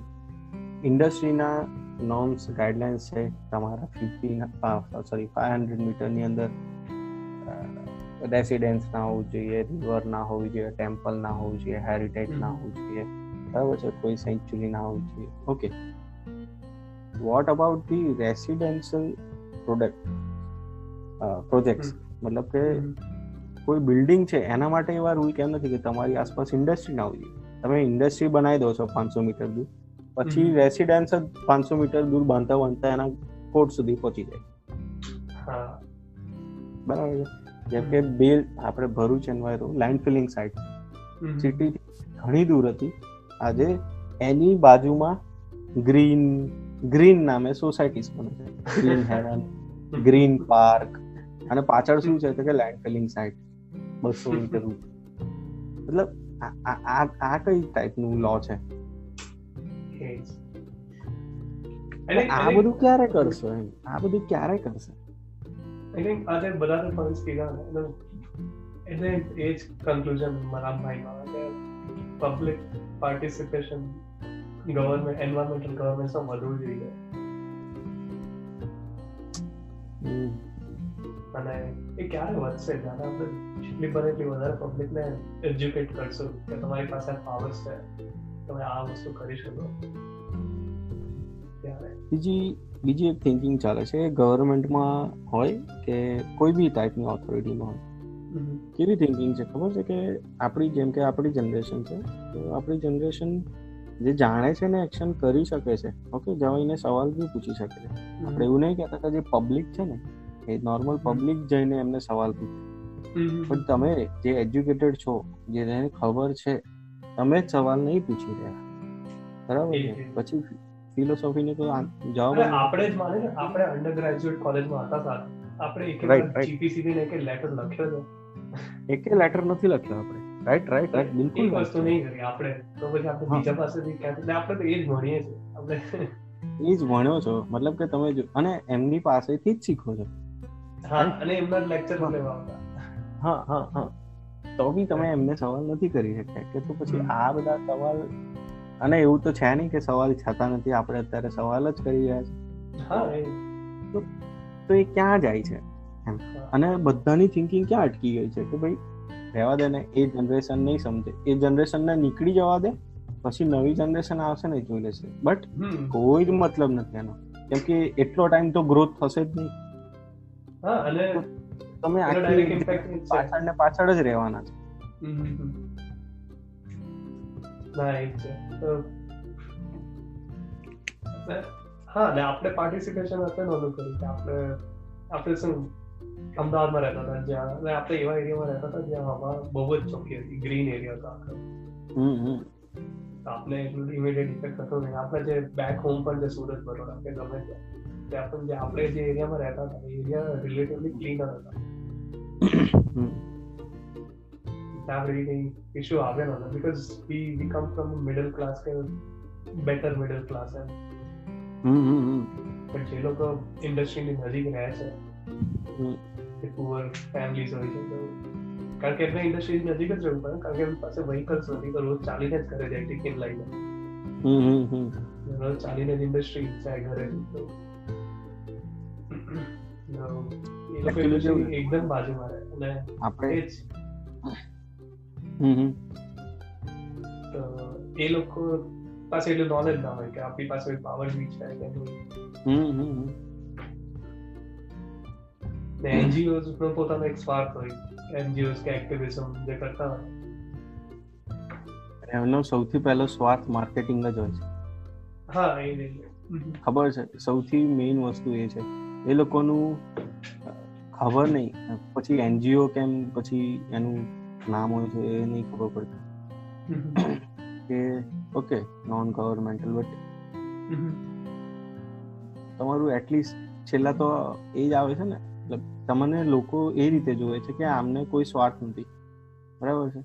ઇન્ડસ્ટ્રીના નોર્મ્સ ગાઈડલાઇન્સ છે તમારા ફિફ્ટી સોરી ફાઈવ હંડ્રેડ મીટરની અંદર રેસિડેન્સ ના હોવું જોઈએ રિવર ના હોવી જોઈએ ટેમ્પલ ના હોવું જોઈએ હેરિટેજ ના હોવું જોઈએ બરાબર છે? કોઈ સેન્ચુરી ના હોવી જોઈએ. Okay what about the residential product projects મતલબ કે કોઈ બિલ્ડિંગ છે એના માટે એવા રૂલ કેમ નથી કે તમારી આસપાસ ઇન્ડસ્ટ્રી ના હોવી જોઈએ? તમે ઇન્ડસ્ટ્રી બનાવી દો છો પાંચસો મીટર દૂર પછી. રેસિડેન્સ જ પાંચસો મીટર દૂર બાંધતા બાંધતા એના કોર્ટ સુધી પહોંચી જાય. હા. બરાબર છે? જેમ કે બેલ આપણે Bharuch enviro land filling site city ઘણી દૂર હતી. આજે એની બાજુમાં ગ્રીન ગ્રીન નામે સોસાયટીઝ બને છે. ગ્રીન હેવન ગ્રીન પાર્ક અને પાછળ શું છે તો કે લેન્ડ ફિલિંગ સાઇટ બસો મીટર મતલબ આ- આ કઈ ટાઈપનું લો છે? આ બધું ક્યારે કરશો એમ? આ બધું ક્યારે કરશે? I think આજે બધા તો પોઈન્ટ્સ કીધા ને એટલે એ જ કન્ક્લુઝન મારા માઇન્ડમાં કે પબ્લિક પાર્ટિસિપેશન ગવર્મેન્ટ એન્વાયરમેન્ટલ ગવર્મેન્ટમાં વધવું જોઈએ. અને એ ક્યારે વધશે? જ્યારે આપણે જેટલી બને એટલી વધારે પબ્લિકને એજ્યુકેટ કરશું કે તમારી પાસે પાવર્સ છે, તમે આ વસ્તુ કરી શકો. ત્યારે. બીજી બીજી એક થિંકિંગ ચાલે છે ગવર્મેન્ટમાં હોય કે કોઈ બી ટાઈપની ઓથોરિટીમાં હોય. કેવી થિંકિંગ છે? ખબર છે કે આપણી જેમ કે આપણી જનરેશન છે તો આપણી જનરેશન જે જાણે છે ને એક્શન કરી શકે છે ઓકે જઈને સવાલ બી પૂછી શકે છે. આપણે એવું નહીં કહેતા કે જે પબ્લિક છે ને એ નોર્મલ પબ્લિક જઈને એમને સવાલ પૂછે. પણ તમે જે એજ્યુકેટેડ છો જેને ખબર છે તમે જ સવાલ નહીં પૂછી રહ્યા. બરાબર છે. પછી ફિલોસોફીને તો જવાબ. આપણે જ માને ને આપણે અંડર ગ્રેજ્યુએટ કોલેજમાં હતા સાથે આપણે એક Right, right. જીપીસીબી ને એક લેટર લખ્યો છે એક લેટર નથી લખ્યો આપણે. રાઈટ રાઈટ રાઈટ બિલકુલ વસ્તુ નહીં કરી આપણે. તો પછી આપણે બીજા પાસેથી ક્યાંથી આપણે તો એ જ ભણીએ છીએ. આપણે એ જ ભણ્યો છો. મતલબ કે તમે જો અને એમની પાસેથી જ શીખો છો. હા અને એમના લેક્ચર લેવા આવતા. હા હા હા. તો બી તમે એમને સવાલ નથી કરી શકતા કે તો પછી આ બધા સવાલ અને એવું તો છે નહીં કે સવાલ થતા નથી આપણે અત્યારે સવાલ જ કરી રહ્યા છે તો એ ક્યાં જાય છે? એમ. અને બધાની થિંકિંગ ક્યાં અટકી ગઈ છે? કે ભાઈ રહેવા દે ને એ જનરેશન નહીં સમજે. એ જનરેશનને નીકળી જવા દે પછી નવી જનરેશન આવશે ને જોઈ લેશે. બટ કોઈ જ મતલબ નથી એનો. કેમ કે એટલો ટાઈમ તો ગ્રોથ થશે જ નહીં. હા અને તમે આખી પાછળ ને પાછળ જ રહેવાના છે. જ છે હા ને આપણે પાર્ટિસિપેશન હશે નોંધું કર્યું કે આપણે આપણે શું અમદાવાદમાં રહેતા હતા જ્યાં અને આપણે એવા એરિયામાં રહેતા હતા જ્યાં હવા બહુ જ ચોખ્ખી હતી ગ્રીન એરિયા હતો આખો. આપણે એટલું ઇમિડિયેટ ઇફેક્ટ થતો નહીં. આપણે જે બેક હોમ પણ જે સુરત બરોડા કે ગમે ત્યાં ત્યાં પણ જે આપણે જે એરિયામાં રહેતા હતા એ એરિયા રિલેટિવલી ક્લીનર હતા. ત્યાં બધી કંઈ ઇશ્યુ we મિડલ ક્લાસ કે બેટર મિડલ ક્લાસ એમ હમ હમ હમ પણ જે લોકો ઇન્ડસ્ટ્રીની નજીક રહે છે હમ. પુઅર ફેમિલીઝ હોય છે કારણ કે એમને ઇન્ડસ્ટ્રી નજીક જ રહેવું પડે કારણ કે એમની પાસે વ્હીકલ્સ નથી તો રોજ ચાલીને જ ઘરે જાય ટિકિટ લઈને રોજ ચાલીને જ ઇન્ડસ્ટ્રી જાય ઘરે તો એ એકદમ બાજુમાં રહે અને આપણે તો એ લોકો પાસે એટલું નોલેજ ના હોય કે આપણી પાસે પાવર બી છે કે નહીં. ને એનજીઓઝ નો પોતાનો એક સ્વાર્થ હોય. એનજીઓઝ કે એક્ટિવિઝમ જે કરતા હોય. એમનો સૌથી પહેલો સ્વાર્થ માર્કેટિંગ જ હોય છે. હા એ ખબર છે? સૌથી મેઇન વસ્તુ એ છે. એ લોકોનું ખબર નહીં. પછી એનજીઓ કેમ પછી એનું નામ હોય છે એ નહીં ખબર પડતી. કે ઓકે નોન ગવર્મેન્ટલ બટ તમારું એટલીસ્ટ છેલ્લા તો એ જ આવે છે ને મતલબ તમને લોકો એ રીતે જોવે છે કે આમને કોઈ સ્વાર્થ નથી. બરાબર છે.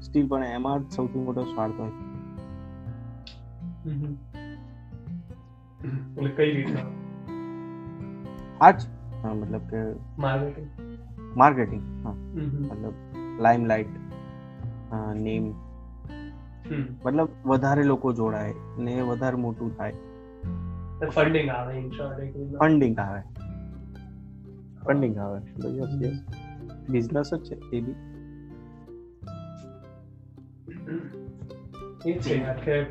સ્ટીલ પણ એમાં જ સૌથી મોટો સ્વાર્થ હોય. એટલે કઈ રીતે આ જ મતલબ કે માર્કેટિંગ માર્કેટિંગ હા. મતલબ લાઇમલાઇટ નેમ મતલબ વધારે લોકો જોડાય ને વધારે મોટું થાય. ફંડિંગ આવે. ફંડિંગ આવે. ફંડિંગ આવે. બિઝનેસ જ છે એ બી. એ છે કે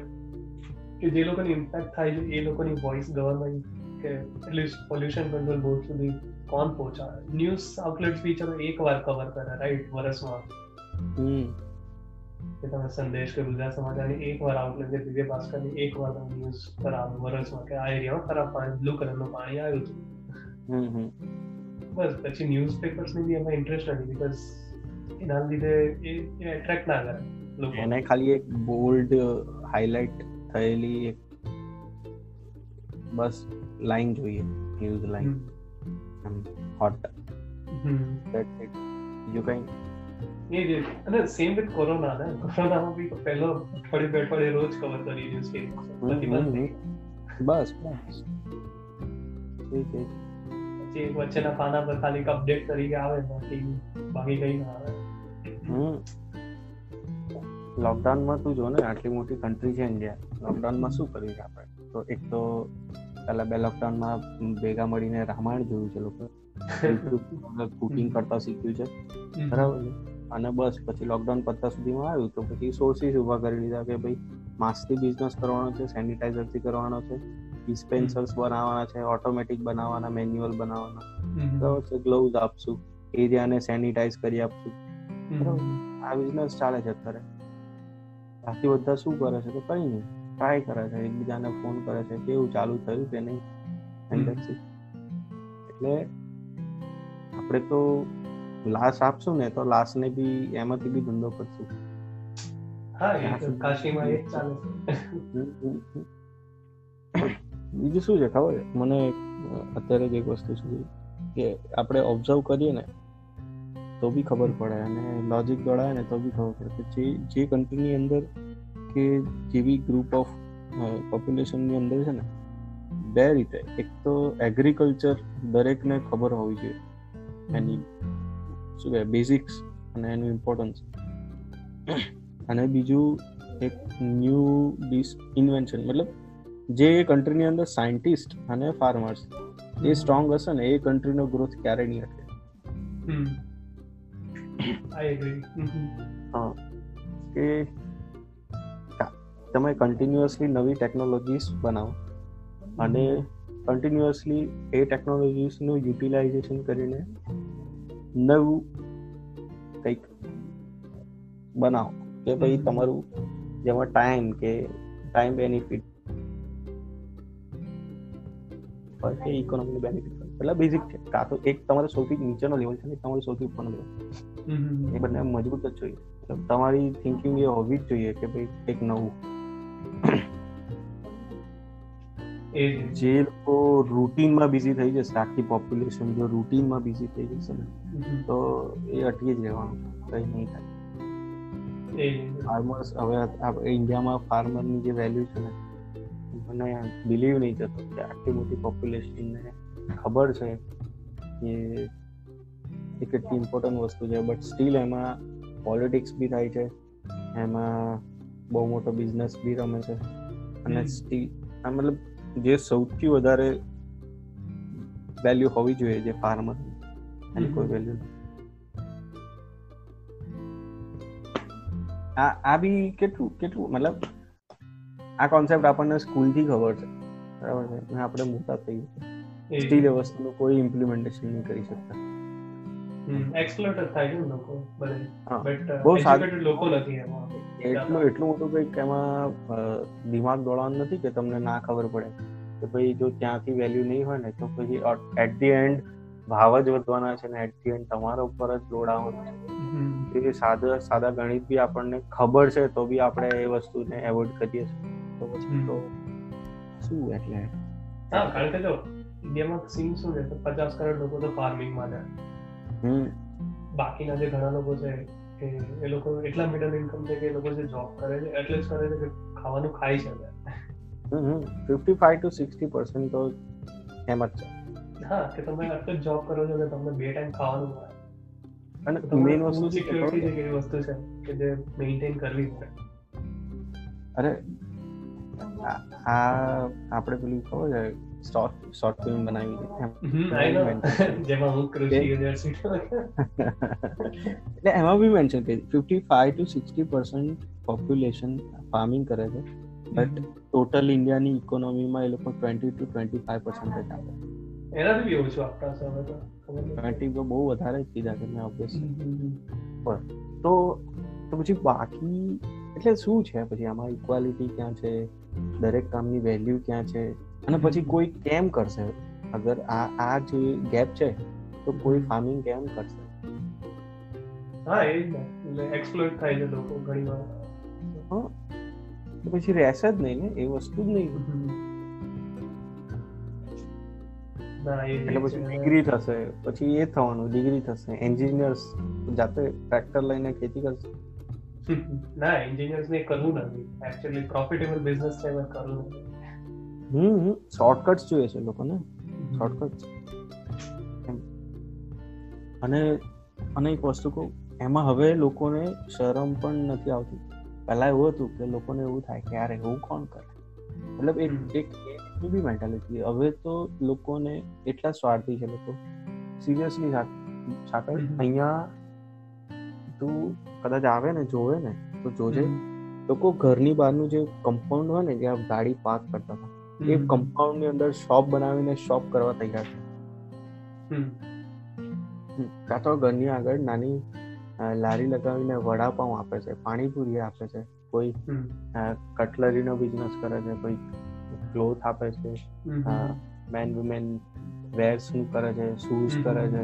કે જે લોકોને ઇમ્પેક્ટ થાય છે એ લોકોની વોઇસ ગવર્મેન્ટ કે at least pollution control board સુધી કોણ પહોંચાડે ન્યૂઝ આઉટલેટ્સ બી ચલો એક વાર કવર કરે રાઈટ વર્ષમાં હમ કે તમે સંદેશ કે ગુજરાત સમાચારની એક વાર આઉટલેટ કે દિવ્ય ભાસ્કરની એક વાર તમે ન્યૂઝ પર આવે વર્ષમાં કે આ એરિયામાં ખરાબ પાણી બ્લુ કલરનું પાણી આવ્યું હતું હમ હમ બસ પછી ન્યૂઝ પેપર્સની બી એમાં ઇન્ટરેસ્ટ નથી બીકોઝ એના લીધે એ એ એટ્રેક્ટ ના કરે લોકો એને ખાલી એક બોલ્ડ હાઇલાઇટ થયેલી એક બસ લાઈન જોઈએ news line hot hot. It બીજું કઈ એ જ એ જ. અને સેમ વિથ કોરોના ને કોરોનામાં બી પહેલો અઠવાડિયે અઠવાડિયે રોજ કવર કરી. બસ બસ ઠીક છે પછી વચ્ચેના પાના પર ખાલી અપડેટ તરીકે આવે બાકી બાકી કઈ ના આવે લોકડાઉનમાં તું જો ને આટલી મોટી કન્ટ્રી છે ઇન્ડિયા લોકડાઉનમાં શું કર્યું આપણે તો એક તો પહેલા બે લોકડાઉનમાં ભેગા મળીને રામાયણ જોયું છે લોકો. કુકિંગ કરતા શીખ્યું છે. બરાબર અને બસ પછી લોકડાઉન પત્તા સુધીમાં આવ્યું તો પછી સોર્સિસ ઊભા કરી લીધા કે ભાઈ માસ્કથી બિઝનેસ કરવાનો છે સેનિટાઈઝરથી કરવાનો છે ડિસ્પેન્સર્સ બનાવવાના છે ઓટોમેટિક બનાવવાના મેન્યુઅલ બનાવવાના. બરાબર છે ગ્લોવ્સ આપશું એરિયાને સેનિટાઈઝ કરી આપશું. બરાબર આ બિઝનેસ ચાલે છે અત્યારે. બાકી બધા શું કરે છે તો કઈ નહીં. ટ્રાય કરે છે એકબીજાને ફોન કરે છે કેવું ચાલુ થયું કે નહીં. એટલે આપણે તો લાશ આપશું ને તો લાશને બી એમાંથી બી ધંધો કરશું. બીજું શું છે ખબર? છે મને અત્યારે જ એક વસ્તુ છે કે આપણે ઓબ્ઝર્વ કરીએ ને તો બી ખબર પડે અને લોજિક દોડાય ને તો બી ખબર પડે. કે જે જે કન્ટ્રીની અંદર કે જેવી ગ્રુપ ઓફ પોપ્યુલેશનની અંદર છે ને બે રીતે. એક તો એગ્રીકલ્ચર દરેકને ખબર હોવી જોઈએ. એની શું કહેવાય? બેઝિક્સ અને એનું ઇમ્પોર્ટન્સ અને બીજું એક ન્યૂ ડિસ ઇન્વેન્શન મતલબ જે કન્ટ્રીની અંદર સાયન્ટિસ્ટ અને ફાર્મર્સ એ સ્ટ્રોંગ હશે ને એ કન્ટ્રીનો ગ્રોથ ક્યારે નહીં અટકે. હા. કા- તમે કન્ટિન્યુઅસલી નવી ટેકનોલોજીસ બનાવો. અને કન્ટિન્યુઅસલી એ ટેકનોલોજીસનું યુટિલાઇઝેશન કરીને નવું કંઈક બનાવો. કે ભાઈ તમારું જેમાં ટાઈમ કે ટાઈમ બેનિફિટ કે ઇકોનોમી બેનિફિટ એટલે બેઝિક છે. કાં તો એક તમારો સૌથી નીચેનો લેવલ છે ને એક તમારો સૌથી ઉપરનો લેવલ એ બંને મજબૂત જ જોઈએ. તમારી થિંકિંગ એ હોવી જ જોઈએ કે ભાઈ એક નવું એ જે લોકો રૂટીનમાં બિઝી થઈ જશે આખી પોપ્યુલેશન જો રૂટીનમાં બિઝી થઈ જશે ને તો એ અટકી જ રહેવાનું કંઈ નહીં થાય. ફાર્મર્સ હવે ઇન્ડિયામાં ફાર્મરની જે વેલ્યુ છે ને મને બિલીવ નહીં થતો કે આટલી મોટી પોપ્યુલેશનને ખબર છે કે એ કેટલી ઇમ્પોર્ટન્ટ વસ્તુ છે બટ સ્ટીલ એમાં પોલિટિક્સ બી થાય છે એમાં બહુ મોટો બિઝનેસ બી રમે છે. અને. આ મતલબ જે સૌથી વધારે વેલ્યુ હોવી જોઈએ જે ફાર્મર એની કોઈ વેલ્યુ આ આ બી કેટલું કેટલું મતલબ આ કોન્સેપ્ટ આપણને સ્કૂલથી ખબર છે. બરાબર છે? આપણે મોટા થઈ ગયા સ્ટીલ વસ્તુનું કોઈ ઇમ્પ્લિમેન્ટેશન નહીં કરી શકતા. હમ. થાય છે લોકો બધે બટ બહુ એજ્યુકેટેડ લોકો નથી એમાં. એટલું એટલું મોટું કંઈક એમાં દિમાગ દોડવાનું નથી કે તમને ના ખબર પડે. કે ભાઈ જો ત્યાંથી વેલ્યુ નહીં હોય ને તો પછી એટ ધી એન્ડ ભાવ જ વધવાના છે ને એટ ધી એન્ડ તમારા ઉપર જ લોડ આવવાનો છે. એ સાદા સાદા ગણિત બી આપણને ખબર છે તો બી આપણે એ વસ્તુને એવોઇડ કરીએ છીએ. તો પછી તો શું એટલે? હા કારણ કે જો ઇન્ડિયામાં સીન શું છે? પચાસ કરોડ લોકો તો ફાર્મિંગમાં છે હમ બાકીના જે ઘણા લોકો છે એ એ લોકો એટલા મિડલ ઇન્કમ છે કે એ લોકો જે જોબ કરે છે એટલે જ કરે છે કે ખાવાનું ખાઈ શકે. હમ fifty five to sixty percent તો એમ જ છે. હા કે તમે અત્યારે જ જોબ કરો છો કે તમને બે ટાઈમ ખાવાનું મળે. અને મેઇન વસ્તુ સિક્યોરિટી? એક એવી વસ્તુ છે કે જે મેન્ટેન કરવી પડે. અરે આ આપણે પેલું ખબર છે? શોર્ટ શોર્ટ ફિલ્મ બનાવી હતી એમ. હમ, I know. જેમાં હું કૃષિ યુનિવર્સિટી એટલે એમાં બી મેન્શન કરી fifty five to sixty percent population farming કરે છે બટ ટોટલ ઇન્ડિયાની ઇકોનોમીમાં એ લોકો twenty to twenty five percentage આપે એનાથી બી ઓછું આપતા હશે હવે તો ખબર નહીં. ટ્વેન્ટી તો બહુ વધારે જ કીધા કે મેં ઓબ્વિયસલી હમ, તો તો પછી બાકી એટલે શું છે પછી આમાં ઇક્વાલિટી ક્યાં છે દરેક કામની વેલ્યુ ક્યાં છે અને પછી કોઈ કેમ કરશે? અગર આ આ જે ગેપ છે તો કોઈ ફાર્મિંગ કેમ કરશે? હા એ એક્સપ્લોઇટ થાય છે લોકો ઘણી વાર તો પછી રહેશે જ નહીં ને એ વસ્તુ જ નહીં. એટલે પછી ડિગ્રી થશે. પછી એ થવાનું ડિગ્રી થશે. એન્જિનિયર્સ જાતે ટ્રેક્ટર લઈને ખેતી કરશે. ના એન્જિનિયર્સ ને કરવું નથી એક્ચ્યુઅલી પ્રોફિટેબલ બિઝનેસ છે એમાં કરવું. નથી હમ શોર્ટકટ્સ જોઈએ છે લોકોને. શોર્ટકટ અને અને એક વસ્તુ કહું એમાં હવે લોકોને શરમ પણ નથી આવતી. પહેલા એવું હતું કે લોકોને એવું થાય કે યાર એવું કોણ કરે? મતલબ એક. એક બી મેન્ટાલિટી હવે તો લોકોને એટલા સ્વાર્થી છે લોકો. સિરિયસલી સાકર અહીંયા તું કદાચ આવે ને જોવે ને તો જોજે. લોકો ઘરની બહારનું જે કમ્પાઉન્ડ હોય ને જ્યાં ગાડી પાર્ક કરતા હતા એ હમ. કમ્પાઉન્ડની અંદર શોપ બનાવીને શોપ કરવા તૈયાર છે. કાં તો ઘરની આગળ નાની લારી લગાવીને વડાપાઉં આપે છે પાણીપુરી આપે છે કોઈ કટલરીનો બિઝનેસ કરે છે કોઈ ક્લોથ આપે છે મેન વુમેન વેર્સનું કરે છે શૂઝ કરે છે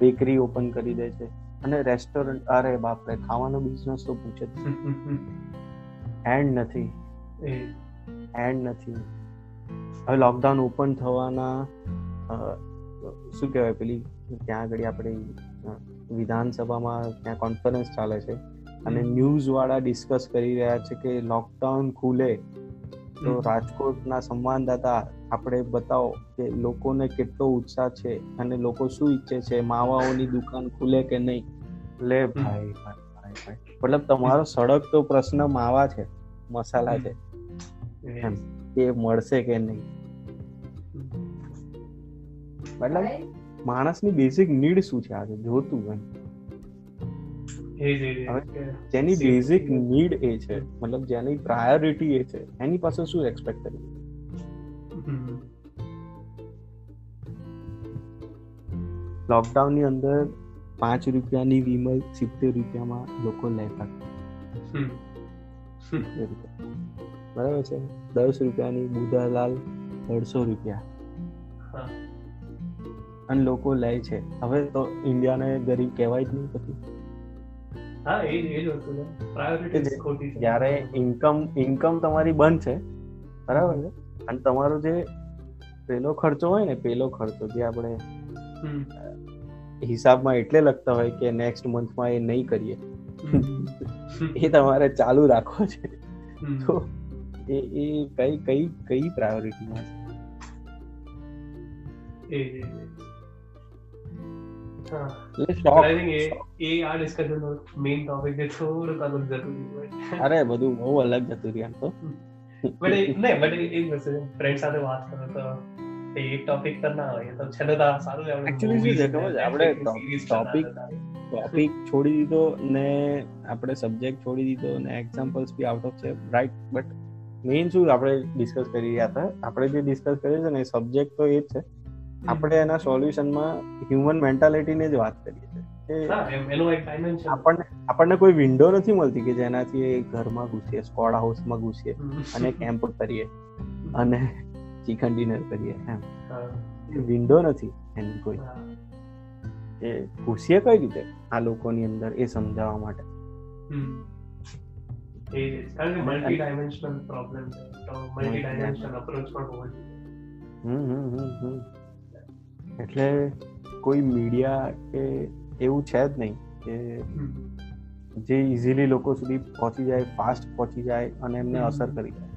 બેકરી ઓપન કરી દે છે અને રેસ્ટોરન્ટ અરે બાપરે ખાવાનો બિઝનેસ તો પૂછે જ. એન્ડ નથી. એન્ડ નથી. હવે લોકડાઉન ઓપન થવાના શું કહેવાય પેલી ત્યાં આગળ આપણે વિધાનસભામાં ત્યાં કોન્ફરન્સ ચાલે છે. અને ન્યૂઝવાળા ડિસ્કસ કરી રહ્યા છે કે લોકડાઉન ખુલે. તો રાજકોટના સંવાદદાતા આપણે બતાવો કે લોકોને કેટલો ઉત્સાહ છે અને લોકો શું ઈચ્છે છે માવાઓની દુકાન ખુલે કે નહીં? લે ભાઈ મતલબ તમારો સડક તો પ્રશ્ન માવા છે મસાલા છે. એમ. એ મળશે કે નહીં? મતલબ માણસની બેઝિક નીડ શું છે આજે? જોતું એમ. કે જેની બેઝિક નીડ એ છે મતલબ જેની પ્રાયોરિટી એ છે એની પાસે શું એક્સપેક્ટ કરી. લોકડાઉનની અંદર પાંચ રૂપિયાની વિમલ સિત્તેર રૂપિયામાં લોકો લેતા. બરાબર છે? દસ રૂપિયાની બુધાલાલ અઢસો રૂપિયા. હા. અને લોકો લે છે. હવે તો ઇન્ડિયાને ગરીબ કહેવાય જ નહીં પછી. હા એ જ એ જ વસ્તુ છે. પ્રાયોરિટી ખોટી છે. જ્યારે ઇન્કમ ઇન્કમ તમારી બંધ છે બરાબર છે? અને તમારો જે પેલો ખર્ચો હોય ને પેલો ખર્ચો જે આપણે હિસાબમાં એટલે લખતા હોય કે નેક્સ્ટ મંથમાં એ નહીં કરીએ. એ તમારે ચાલુ રાખવો છે. તો એ એ કઈ કઈ કઈ પ્રાયોરિટીમાં એ એ. અરે બધું બહુ અલગ જતું રહ્યું તો બટ નહીં બટ એ વસ્તુ ફ્રેન્ડ સાથે વાત કરો તો એ ટોપિક પર ના હોય તો છેલ્લે તો સારું છે શું છે ખબર આપણે ટોપિક ટોપિક છોડી દીધો ને આપણે સબ્જેક્ટ છોડી દીધો ને એક્ઝામ્પલ્સ બી આઉટ ઓફ છે રાઈટ બટ મેઇન શું આપણે ડિસ્કસ કરી રહ્યા હતા આપણે જે ડિસ્કસ કરીએ છીએ ને સબ્જેક્ટ તો એ જ છે આપણે એના સોલ્યુશનમાં હ્યુમન મેન્ટાલિટીને જ વાત કરીએ છીએ આપણને આપણને કોઈ વિન્ડો નથી મળતી કે જેનાથી એ ઘરમાં ઘૂસીએ સ્કોડ હાઉસમાં ઘૂસીએ અને કેમ્પ કરીએ અને ચિકન ડિનર કરીએ એમ. વિન્ડો નથી એની કોઈ. એ ઘૂસીએ કઈ રીતે આ લોકોની અંદર એ સમજાવવા માટે? Multi dimensional problem multi dimensional approach પણ હોવો જોઈએ. હમ હમ હમ. એટલે કોઈ મીડિયા કે એવું છે જ નહીં કે જે ઇઝીલી લોકો સુધી પહોંચી જાય ફાસ્ટ પહોંચી જાય અને એમને અસર કરી જાય.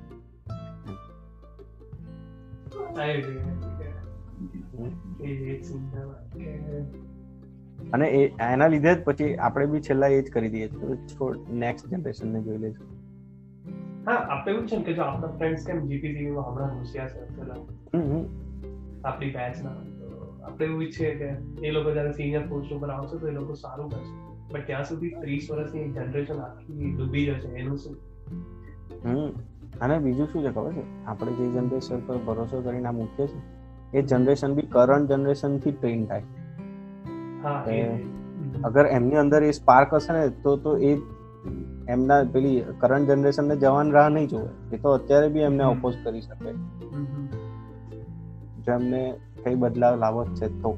અને એ એના લીધે જ પછી આપણે બી છેલ્લા એ જ કરી દઈએ છીએ. નેક્સ્ટ જનરેશનને જોઈ લઈશું હા આપણે એવું છે કે જો આપણા ફ્રેન્ડ્સ કેમ જીપીસીબી માં હમણાં ઘૂસ્યા છે. આપણી બેચના આપણે એવું ઈચ્છીએ કે એ લોકો જ્યારે સિનિયર પોસ્ટ ઉપર આવશે તો એ લોકો સારું કરશે. બટ ત્યાં સુધી ત્રીસ વર્ષની જનરેશન આખી ડૂબી જશે એનું શું? હમ. અને બીજું શું છે ખબર છે? આપણે જે જનરેશન પર ભરોસો કરીને આ મૂકીએ છીએ એ જનરેશન બી કરંટ જનરેશનથી ટ્રેન થાય. અગર એમની અંદર એ સ્પાર્ક હશે ને તો તો એ એમના પેલી કરંટ જનરેશન ને જવાન રાહ નહીં જોવે. એ તો અત્યારે બી એમને ઓપોઝ કરી શકે. હમ, હમ, જો એમને કઈ બદલાવ લાવો છે તો.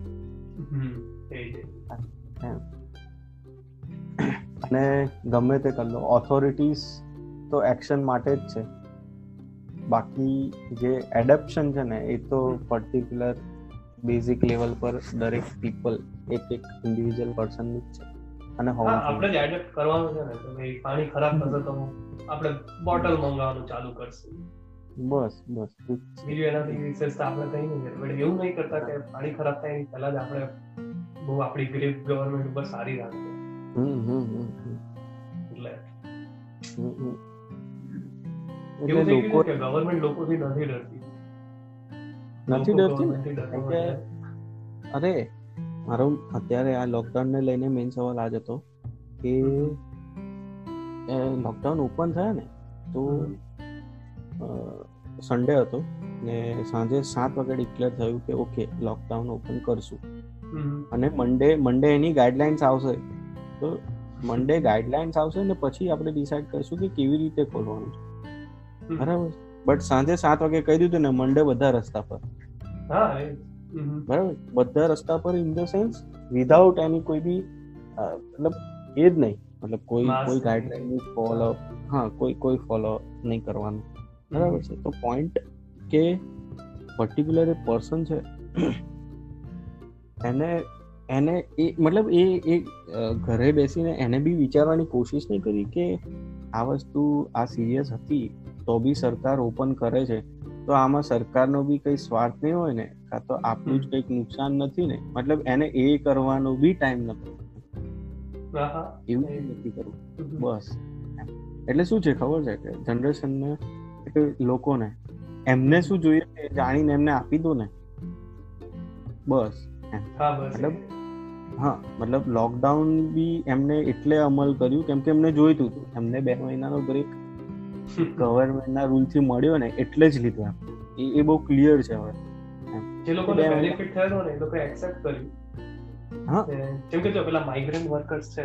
અને ગમે તે કરી લો ઓથોરિટીઝ તો એક્શન માટે જ છે. બાકી જે એડેપ્શન છે ને એ તો પર્ટિક્યુલર બેઝિક લેવલ પર દરેક પીપલ એક એક ઇન્ડિવિજ્યુઅલ પર્સનનું છે. અને હોવું આપણે જ એડેપ્ટ કરવાનું છે ને તો ભાઈ પાણી ખરાબ થશે તો આપણે બોટલ મંગાવવાનું ચાલુ કરશું. બસ બસ. બીજું એનાથી વિશેષ તો આપણે કઈ નહીં બટ એવું નહીં કરતા કે પાણી ખરાબ થાય એની પહેલા જ આપણે બહુ આપણી ગ્રીપ ગવર્મેન્ટ ઉપર સારી રાખીએ હમ હમ હમ હમ. એટલે. એવું થઈ ગયું કે ગવર્મેન્ટ લોકોથી નથી ડરતી નથી ડરતી. અરે મારો અત્યારે આ લોકડાઉન ને લઈને મેઇન સવાલ આ જ હતો કે લોકડાઉન ઓપન થયા ને તો સન્ડે હતો ને સાંજે સાત વાગે ડિક્લેર થયું કે ઓકે લોકડાઉન ઓપન કરશું. અને મંડે મંડે એની ગાઈડલાઇન્સ આવશે. તો મંડે ગાઈડલાઇન્સ આવશે ને પછી આપણે ડિસાઈડ કરશું કે કેવી રીતે ખોલવાનું છે. બરાબર બટ સાંજે સાત વાગે કહી દીધું ને મંડે બધા રસ્તા પર. બરાબર બધા રસ્તા પર in the sense without any કોઈ બી મતલબ એ જ નહીં. મતલબ કોઈ કોઈ ગાઈડલાઇન ફોલો હા કોઈ કોઈ ફોલો નહીં કરવાનું. બરાબર છે? તો પોઈન્ટ કે પર્ટિક્યુલર એ પર્સન છે એને એને એ મતલબ એ એ ઘરે બેસીને એને બી વિચારવાની કોશિશ નહીં કરી કે આ વસ્તુ આ સિરિયસ હતી તો બી સરકાર ઓપન કરે છે. તો આમાં સરકારનો બી કંઈ સ્વાર્થ નહીં હોય ને કાં તો આપણું જ કંઈક નુકસાન નથી ને મતલબ એને એ કરવાનો બી ટાઈમ નથી. એવું નથી કરવું. બસ. એટલે શું છે ખબર છે કે જનરેશનને લોકોને. એમને શું જોઈએ એ જાણીને એમને આપી દો ને. બસ. મતલબ હા મતલબ લોકડાઉન બી એમને એટલે અમલ કર્યું કેમ કે એમને જોઈતું હતું. એમને બે મહિનાનો બ્રેક ગવર્મેન્ટના રૂલથી મળ્યો ને એટલે જ લીધો એમ. એ એ બહુ ક્લિયર છે હવે. જે લોકોને બેનિફિટ થયેલો ને એ લોકો એક્સેપ્ટ કર્યું. હા. કેમ કે જો પેલા માઇગ્રેન્ટ વર્કર્સ છે.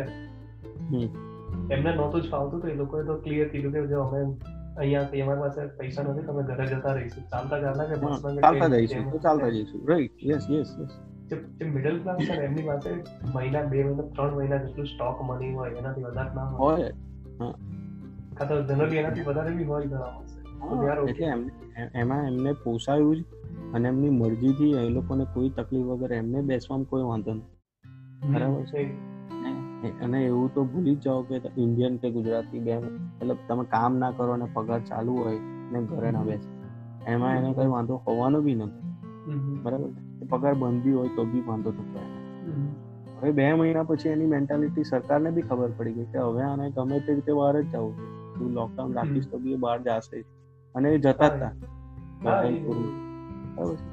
એમને નહોતું જ ફાવતું તો એ લોકોએ તો ક્લિયર કીધું કે જો અમે અહીંયાથી અમારી પાસે પૈસા નથી તમે ઘરે જતા રહીશું. ચાલતા ચાલતા કે બસમાં ચાલતા જઈશું તો ચાલતા જઈશું. રાઈટ યસ યસ યસ જે મિડલ ક્લાસ છે એમની પાસે મહિના બે મહિના ત્રણ મહિના જેટલું સ્ટોક મની હોય એનાથી વધારે ના હોય. કાં તો જનરલી એનાથી વધારે બી હોય ઘણા. એટલે એમાં એમને પોસાયું જ અને એમની મરજીથી એ લોકોને કોઈ તકલીફ વગર એમને બેસવામાં કોઈ વાંધો નહીં બરાબર છે. અને એવું તો ભૂલી જ જાઓ કે ઇન્ડિયન કે ગુજરાતી બે મતલબ તમે કામ ના કરો અને પગાર ચાલુ હોય ને ઘરે ના બેસે. એમાં એને કઈ વાંધો હોવાનો બી નથી. બરાબર? પગાર બંધ હોય તો બી વાંધો થતો. હવે બે મહિના પછી એની મેન્ટાલિટી સરકારને બી ખબર પડી ગઈ કે હવે આને ગમે તે રીતે બહાર જ જવું છે તું લોકડાઉન રાખીશ તો બી બહાર જશે અને એ જતા હતા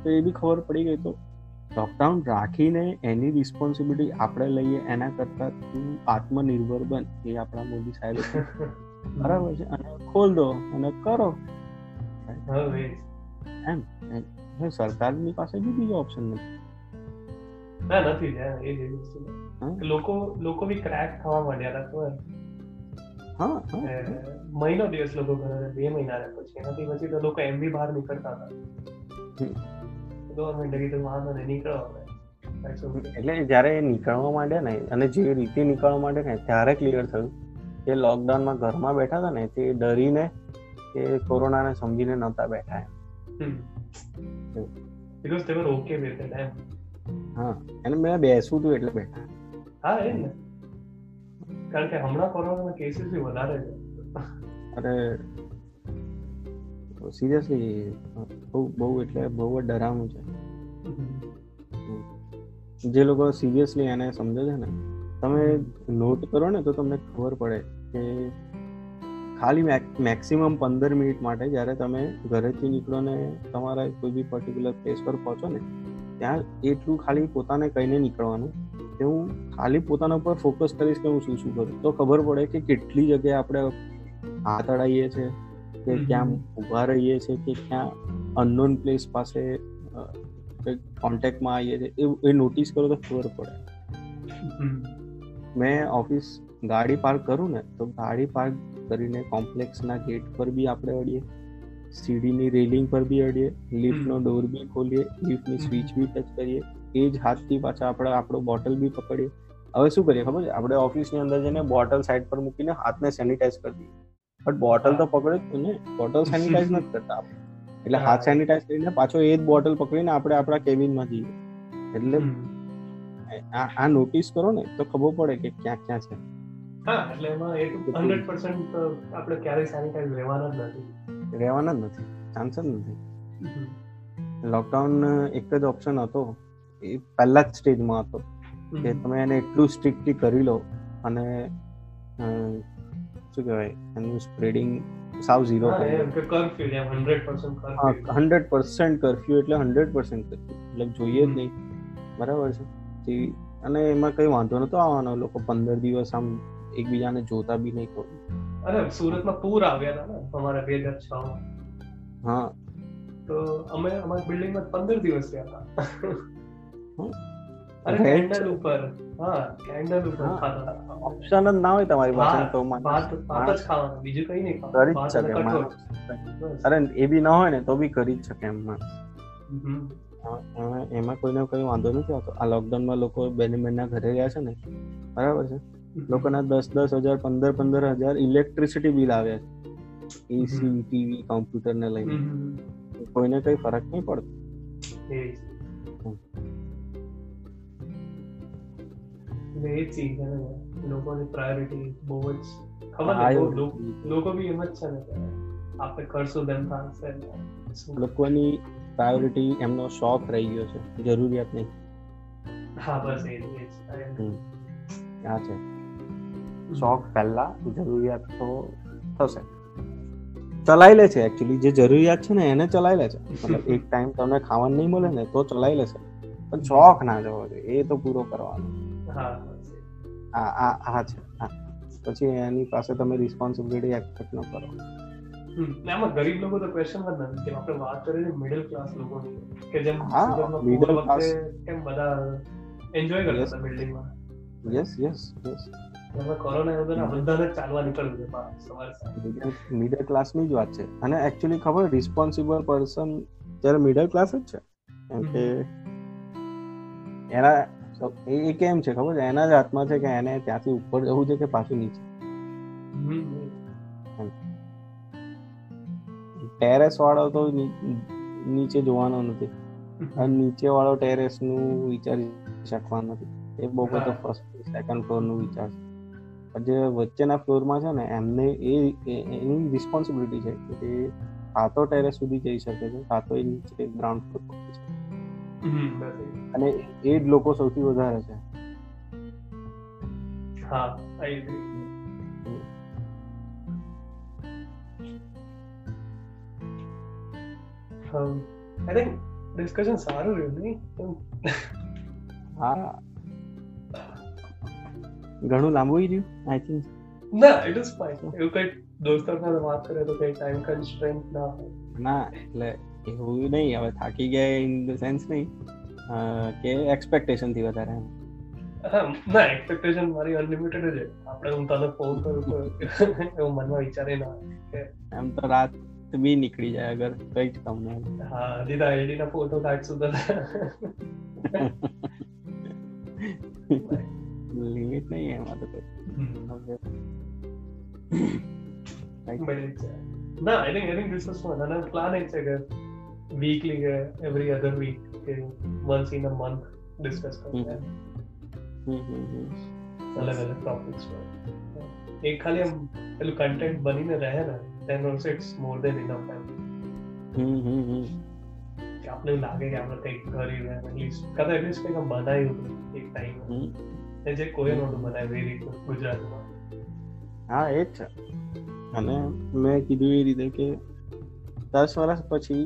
તો એ બી ખબર પડી ગઈ તો લોકડાઉન રાખીને એની રિસ્પોન્સિબિલિટી આપણે લઈએ એના કરતા તું આત્મનિર્ભર બન એ આપણા મોદી સાહેબ. બરાબર છે? અને ખોલ દો અને કરો. એમ સરકારની પાસે બી બીજો ઓપ્શન નથી. ના નથી લોકો લોકો બી ક્રેક થવા માંડ્યા હતા હા મહિનો દિવસ લોકો ઘરે બે મહિના રહે પછી એનાથી પછી તો લોકો એમ બી બહાર નીકળતા હતા. ગવર્મેન્ટે વાંધો નહીં. એટલે જ્યારે નીકળવા માંડે ને અને જે રીતે નીકળવા માંડે ને ત્યારે ક્લિયર થયું કે લોકડાઉનમાં ઘરમાં બેઠા હતા ને તે ડરીને કે કોરોનાને સમજીને નહોતા બેઠા એમ. એમ. હા અને મેં બેસવું તું એટલે બેઠા હા એ ને કારણ કે હમણાં કોરોનાના કેસીસ બી વધારે છે અરે સિરિયસલી, બહુ બહુ એટલે બહુ જ ડરાવનું છે. જે લોકો સિરિયસલી એને સમજે છે ને, તમે નોટ કરો ને તો તમને ખબર પડે કે ખાલી મેક્સિમમ પંદર મિનિટ માટે જ્યારે તમે ઘરેથી નીકળો ને તમારા કોઈ બી પર્ટિક્યુલર પ્લેસ પર પહોંચો ને, ત્યાં એટલું ખાલી પોતાને કહીને નીકળવાનું કે હું ખાલી પોતાના ઉપર ફોકસ કરીશ કે હું શું શું કરું. તો ખબર પડે કે કેટલી જગ્યાએ આપણે હાથ અડાઈએ છીએ કે ક્યાં ઊભા રહીએ છીએ કે ક્યાં અનનોન પ્લેસ પાસે કોન્ટેક્ટમાં આવીએ છીએ એ નોટિસ કરો તો ખબર પડે. મેં ઓફિસ ગાડી પાર્ક કરું ને તો ગાડી પાર્ક કરીને કોમ્પ્લેક્સના ગેટ પર બી આપણે અડીએ સીડીની રેલિંગ પર બી અડીએ લિફ્ટનો ડોર બી ખોલીએ લિફ્ટની સ્વિચ બી ટચ કરીએ એ જ હાથથી પાછા આપણે આપણો બોટલ બી પકડીએ. હવે શું કરીએ ખબર છે? આપણે ઓફિસની અંદર જઈને બોટલ સાઈડ પર મૂકીને હાથને સેનિટાઈઝ કરી દઈએ. બટ બોટલ તો પકડે જ ને. બોટલ સેનિટાઈઝ નથી કરતા એટલે હાથ સેનિટાઈઝ કરીને પાછો એ જ બોટલ પકડીને આપણે આપણા કેબિનમાં જઈએ. એટલે આ નોટિસ કરો ને તો ખબર પડે કે ક્યાં ક્યાં છે. હા એટલે એમાં એ હંડ્રેડ પર્સન્ટ આપણે ક્યારેય સેનિટાઈઝ રહેવાના જ નથી. રહેવાના જ નથી. ચાન્સ જ નથી. લોકડાઉન એક જ ઓપ્શન હતો. એ પહેલા જ સ્ટેજમાં હતો. કે તમે એને એટલું સ્ટ્રિક્ટલી કરી લો અને શું કહેવાય? એનું સ્પ્રેડિંગ સાવ ઝીરો હંડ્રેડ પર્સન્ટ કરફ્યુ એટલે હંડ્રેડ પર્સન્ટ કરફ્યુ એટલે જોઈએ જ નહીં. બરાબર છે? અને એમાં કઈ વાંધો નતો આવવાનો. લોકો પંદર દિવસ આમ એકબીજાને જોતા બી નહીં કોઈ. અરે સુરતમાં પૂર આવ્યા હતા ને અમારા બે હજાર છ માં. હા. તો અમે અમારી બિલ્ડિંગમાં પંદર દિવસ રહ્યા હતા. અરે કેન્ડલ ઉપર. હા કેન્ડલ ઉપર ખાતા ઓપ્શન જ ના હોય તમારી પાસે તો ભાત ભાત જ ખાવાનું. બીજું કઈ નહીં કરી જ શકે અરે એ બી ના હોય ને તો બી કરી જ શકે એમ એમાં કોઈને કોઈ વાંધો નથી આવતો. આ લોકડાઉનમાં લોકો બેને મહિના ઘરે રહ્યા છે ને બરાબર છે? લોકોના દસ દસ હજાર પંદર પંદર હજાર ઇલેક્ટ્રિસિટી બિલ આવ્યા છે. એસી ટીવી કોમ્પ્યુટર ને લઈને. કોઈને કઈ ફરક નહીં પડતો. એ ચીજ છે ને. લોકોની પ્રાયોરિટી બહુ જ ખબર લોકો બી એમ જ છે ને આપણે કરશું ધન થશે લોકોની પ્રાયોરિટી એમનો શોખ રહી ગયો છે જરૂરિયાત નહીં. હા બસ એ આ છે. શોખ પહેલા જરૂરિયાત તો થશે. ચલાવી લે છે એકચ્યુઅલી જે જરૂરિયાત છે ને એને ચલાવી લે છે. મતલબ એક ટાઈમ તમને ખાવાનું નહીં મળે ને તો ચલાવી લેશે. પણ શોખ ના જવો જોઈએ એ તો પૂરો કરવાનો. આ આ આ છે પછી એની પાસે તમે રિસ્પોન્સિબિલિટી એક્સેપ્ટ ન કરો. આમાં ગરીબ લોકો તો ક્વેશ્ચન જ નથી જેમ આપણે વાત કરીએ મિડલ ક્લાસ લોકોની કે જેમ મિડલ ક્લાસ કેમ બધા એન્જોય કરતા હતા બિલ્ડિંગમાં યસ યસ યસ મિડલ ક્લાસની જ વાત છે. અને એકચ્યુઅલી ખબર રિસ્પોન્સિબલ પર્સન ત્યારે મિડલ ક્લાસ જ છે કેમ કે એના એ કેમ છે ખબર? છે એના જ હાથમાં છે કે એને ત્યાંથી ઉપર જવું છે કે પાછું નીચે? ટેરેસ વાળો તો નીચે જોવાનો નથી. અને નીચે વાળો ટેરેસનું વિચારી શકવાનો નથી. એ બહુ બધો ફર્સ્ટ સેકન્ડ ફ્લોરનું વિચાર છે. જે વચ્ચેના ફ્લોરમાં છે ને એમને એ એની રિસ્પોન્સિબિલિટી છે કે કાં તો ટેરેસ સુધી જઈ શકે છે કાં તો એ નીચે ગ્રાઉન્ડ ફ્લોર પહોંચી શકે અને એ જ લોકો સૌથી વધારે છે. હા આઈ થિંક ડિસ્કશન સારું રહ્યું નહીં? હા. ઘણું લાંબુ આઈ થિંક ના ઇટ ઇઝ ફાઇન એવું કઈ દોસ્તો સાથે વાત કરે તો કઈ ટાઈમ કન્સ્ટ્રેન્ટ ના ના એટલે એવું નહીં હવે થાકી ગયા ઇન ધ સેન્સ નહીં. કે એક્સપેક્ટેશનથી વધારે એમ? ના એક્સપેક્ટેશન મારી અનલિમિટેડ જ છે. આપણે હું તને ફોન કરું તો એવું મનમાં વિચારે ના કે એમ તો રાત બી નીકળી જાય અગર કઈ જ કામ ના હા દીદા એડી ના ફોટો કાઢશું તો લિમિટ નહીં એમાં તો કોઈ. ના I think I think this is fun અને પ્લાન એ છે કે વીકલી કે એવરી અધર વીક કે once in a month discuss કરીએ અલગ અલગ ટોપિક્સ પર એક ખાલી એમ પેલું કન્ટેન્ટ બનીને રહે ને then also it's more than enough time કે આપણે લાગે કે આપણે કંઈક કર્યું એટલીસ્ટ કદાચ એટલીસ્ટ કંઈક બનાવ્યું એક ટાઈમ જે કોઈ નહોતું બનાવ્યું એ રીતનું ગુજરાતમાં હા એ જ છે અને મેં કીધું એ રીતે કે દસ વર્ષ પછી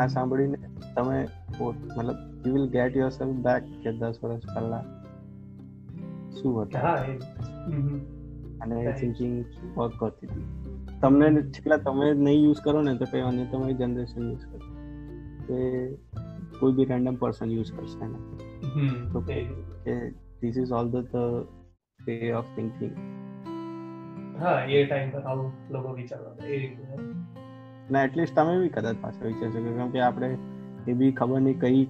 આ સાંભળીને તમે મતલબ you will get yourself back કે દસ વર્ષ પહેલા શું હતા. અને થિંકિંગ વર્ક કરતી હતી. તમને છેલ્લા તમે નહીં યુઝ કરો ને તો કઈ અન્ય તમારી જનરેશન યુઝ કરો. કે કોઈ બી રેન્ડમ પર્સન યુઝ કરશે એને. તો. કે this is all the way of thinking હા એ ટાઈમ પર આવું લોકો વિચારવા એ રીતે. અને એટલીસ્ટ તમે બી કદાચ પાછા વિચારશો કે કેમ કે આપણે એ બી ખબર નહીં કઈ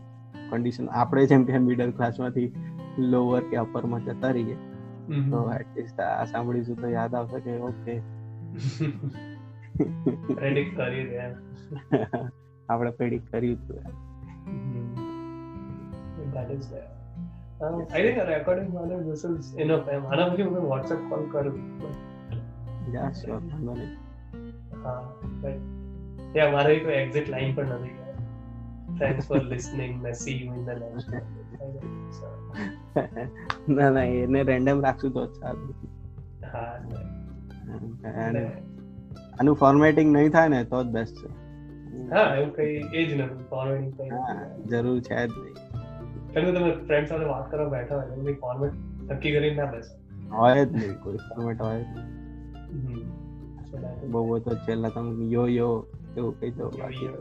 કન્ડિશન આપણે જેમ કે મિડલ ક્લાસમાંથી લોઅર કે અપરમાં જતા રહીએ. તો એટલીસ્ટ આ સાંભળીશું તો યાદ આવશે કે ઓકે પ્રેડિક્ટ આપણે પ્રેડિક્ટ કર્યું હતું માટે એમ આના પછી હું વોટ્સએપ કોલ કરું. sure, વાંધો નહીં. હા but yeah મારે કોઈ એક્ઝિટ લાઈન પણ નથી thanks for listening may see you in the next ના ના એને રેન્ડમ રાખશું તો સારું. હા આનું ફોર્મેટિંગ નહીં થાય ને તો જ બેસ્ટ છે. હા એવું કઈ એ જ નથી ફોર્મેટિંગ કઈ જરૂર છે જ નહીં. કારણ કે તમે ફ્રેન્ડ સાથે વાત કરવા બેઠા હોય એટલે ફોર્મેટ નક્કી કરીને ના બેસો. હોય જ નહીં કોઈ ફોર્મેટ હોય બહુ તો છેલ્લા તમે યો યો એવું કહી દો Yo, yo.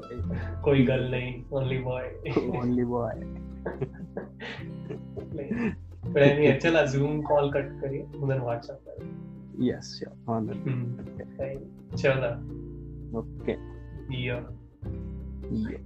કોઈ ગર્લ નહીં ઓનલી બોય ઓનલી બોય પણ એની ચાલ આ ઝૂમ કોલ કટ કરીએ હું તને વોટ્સએપ કરું યસ શ્યોર વાંધો હમ. ચાલ ઓકે યો Yeah.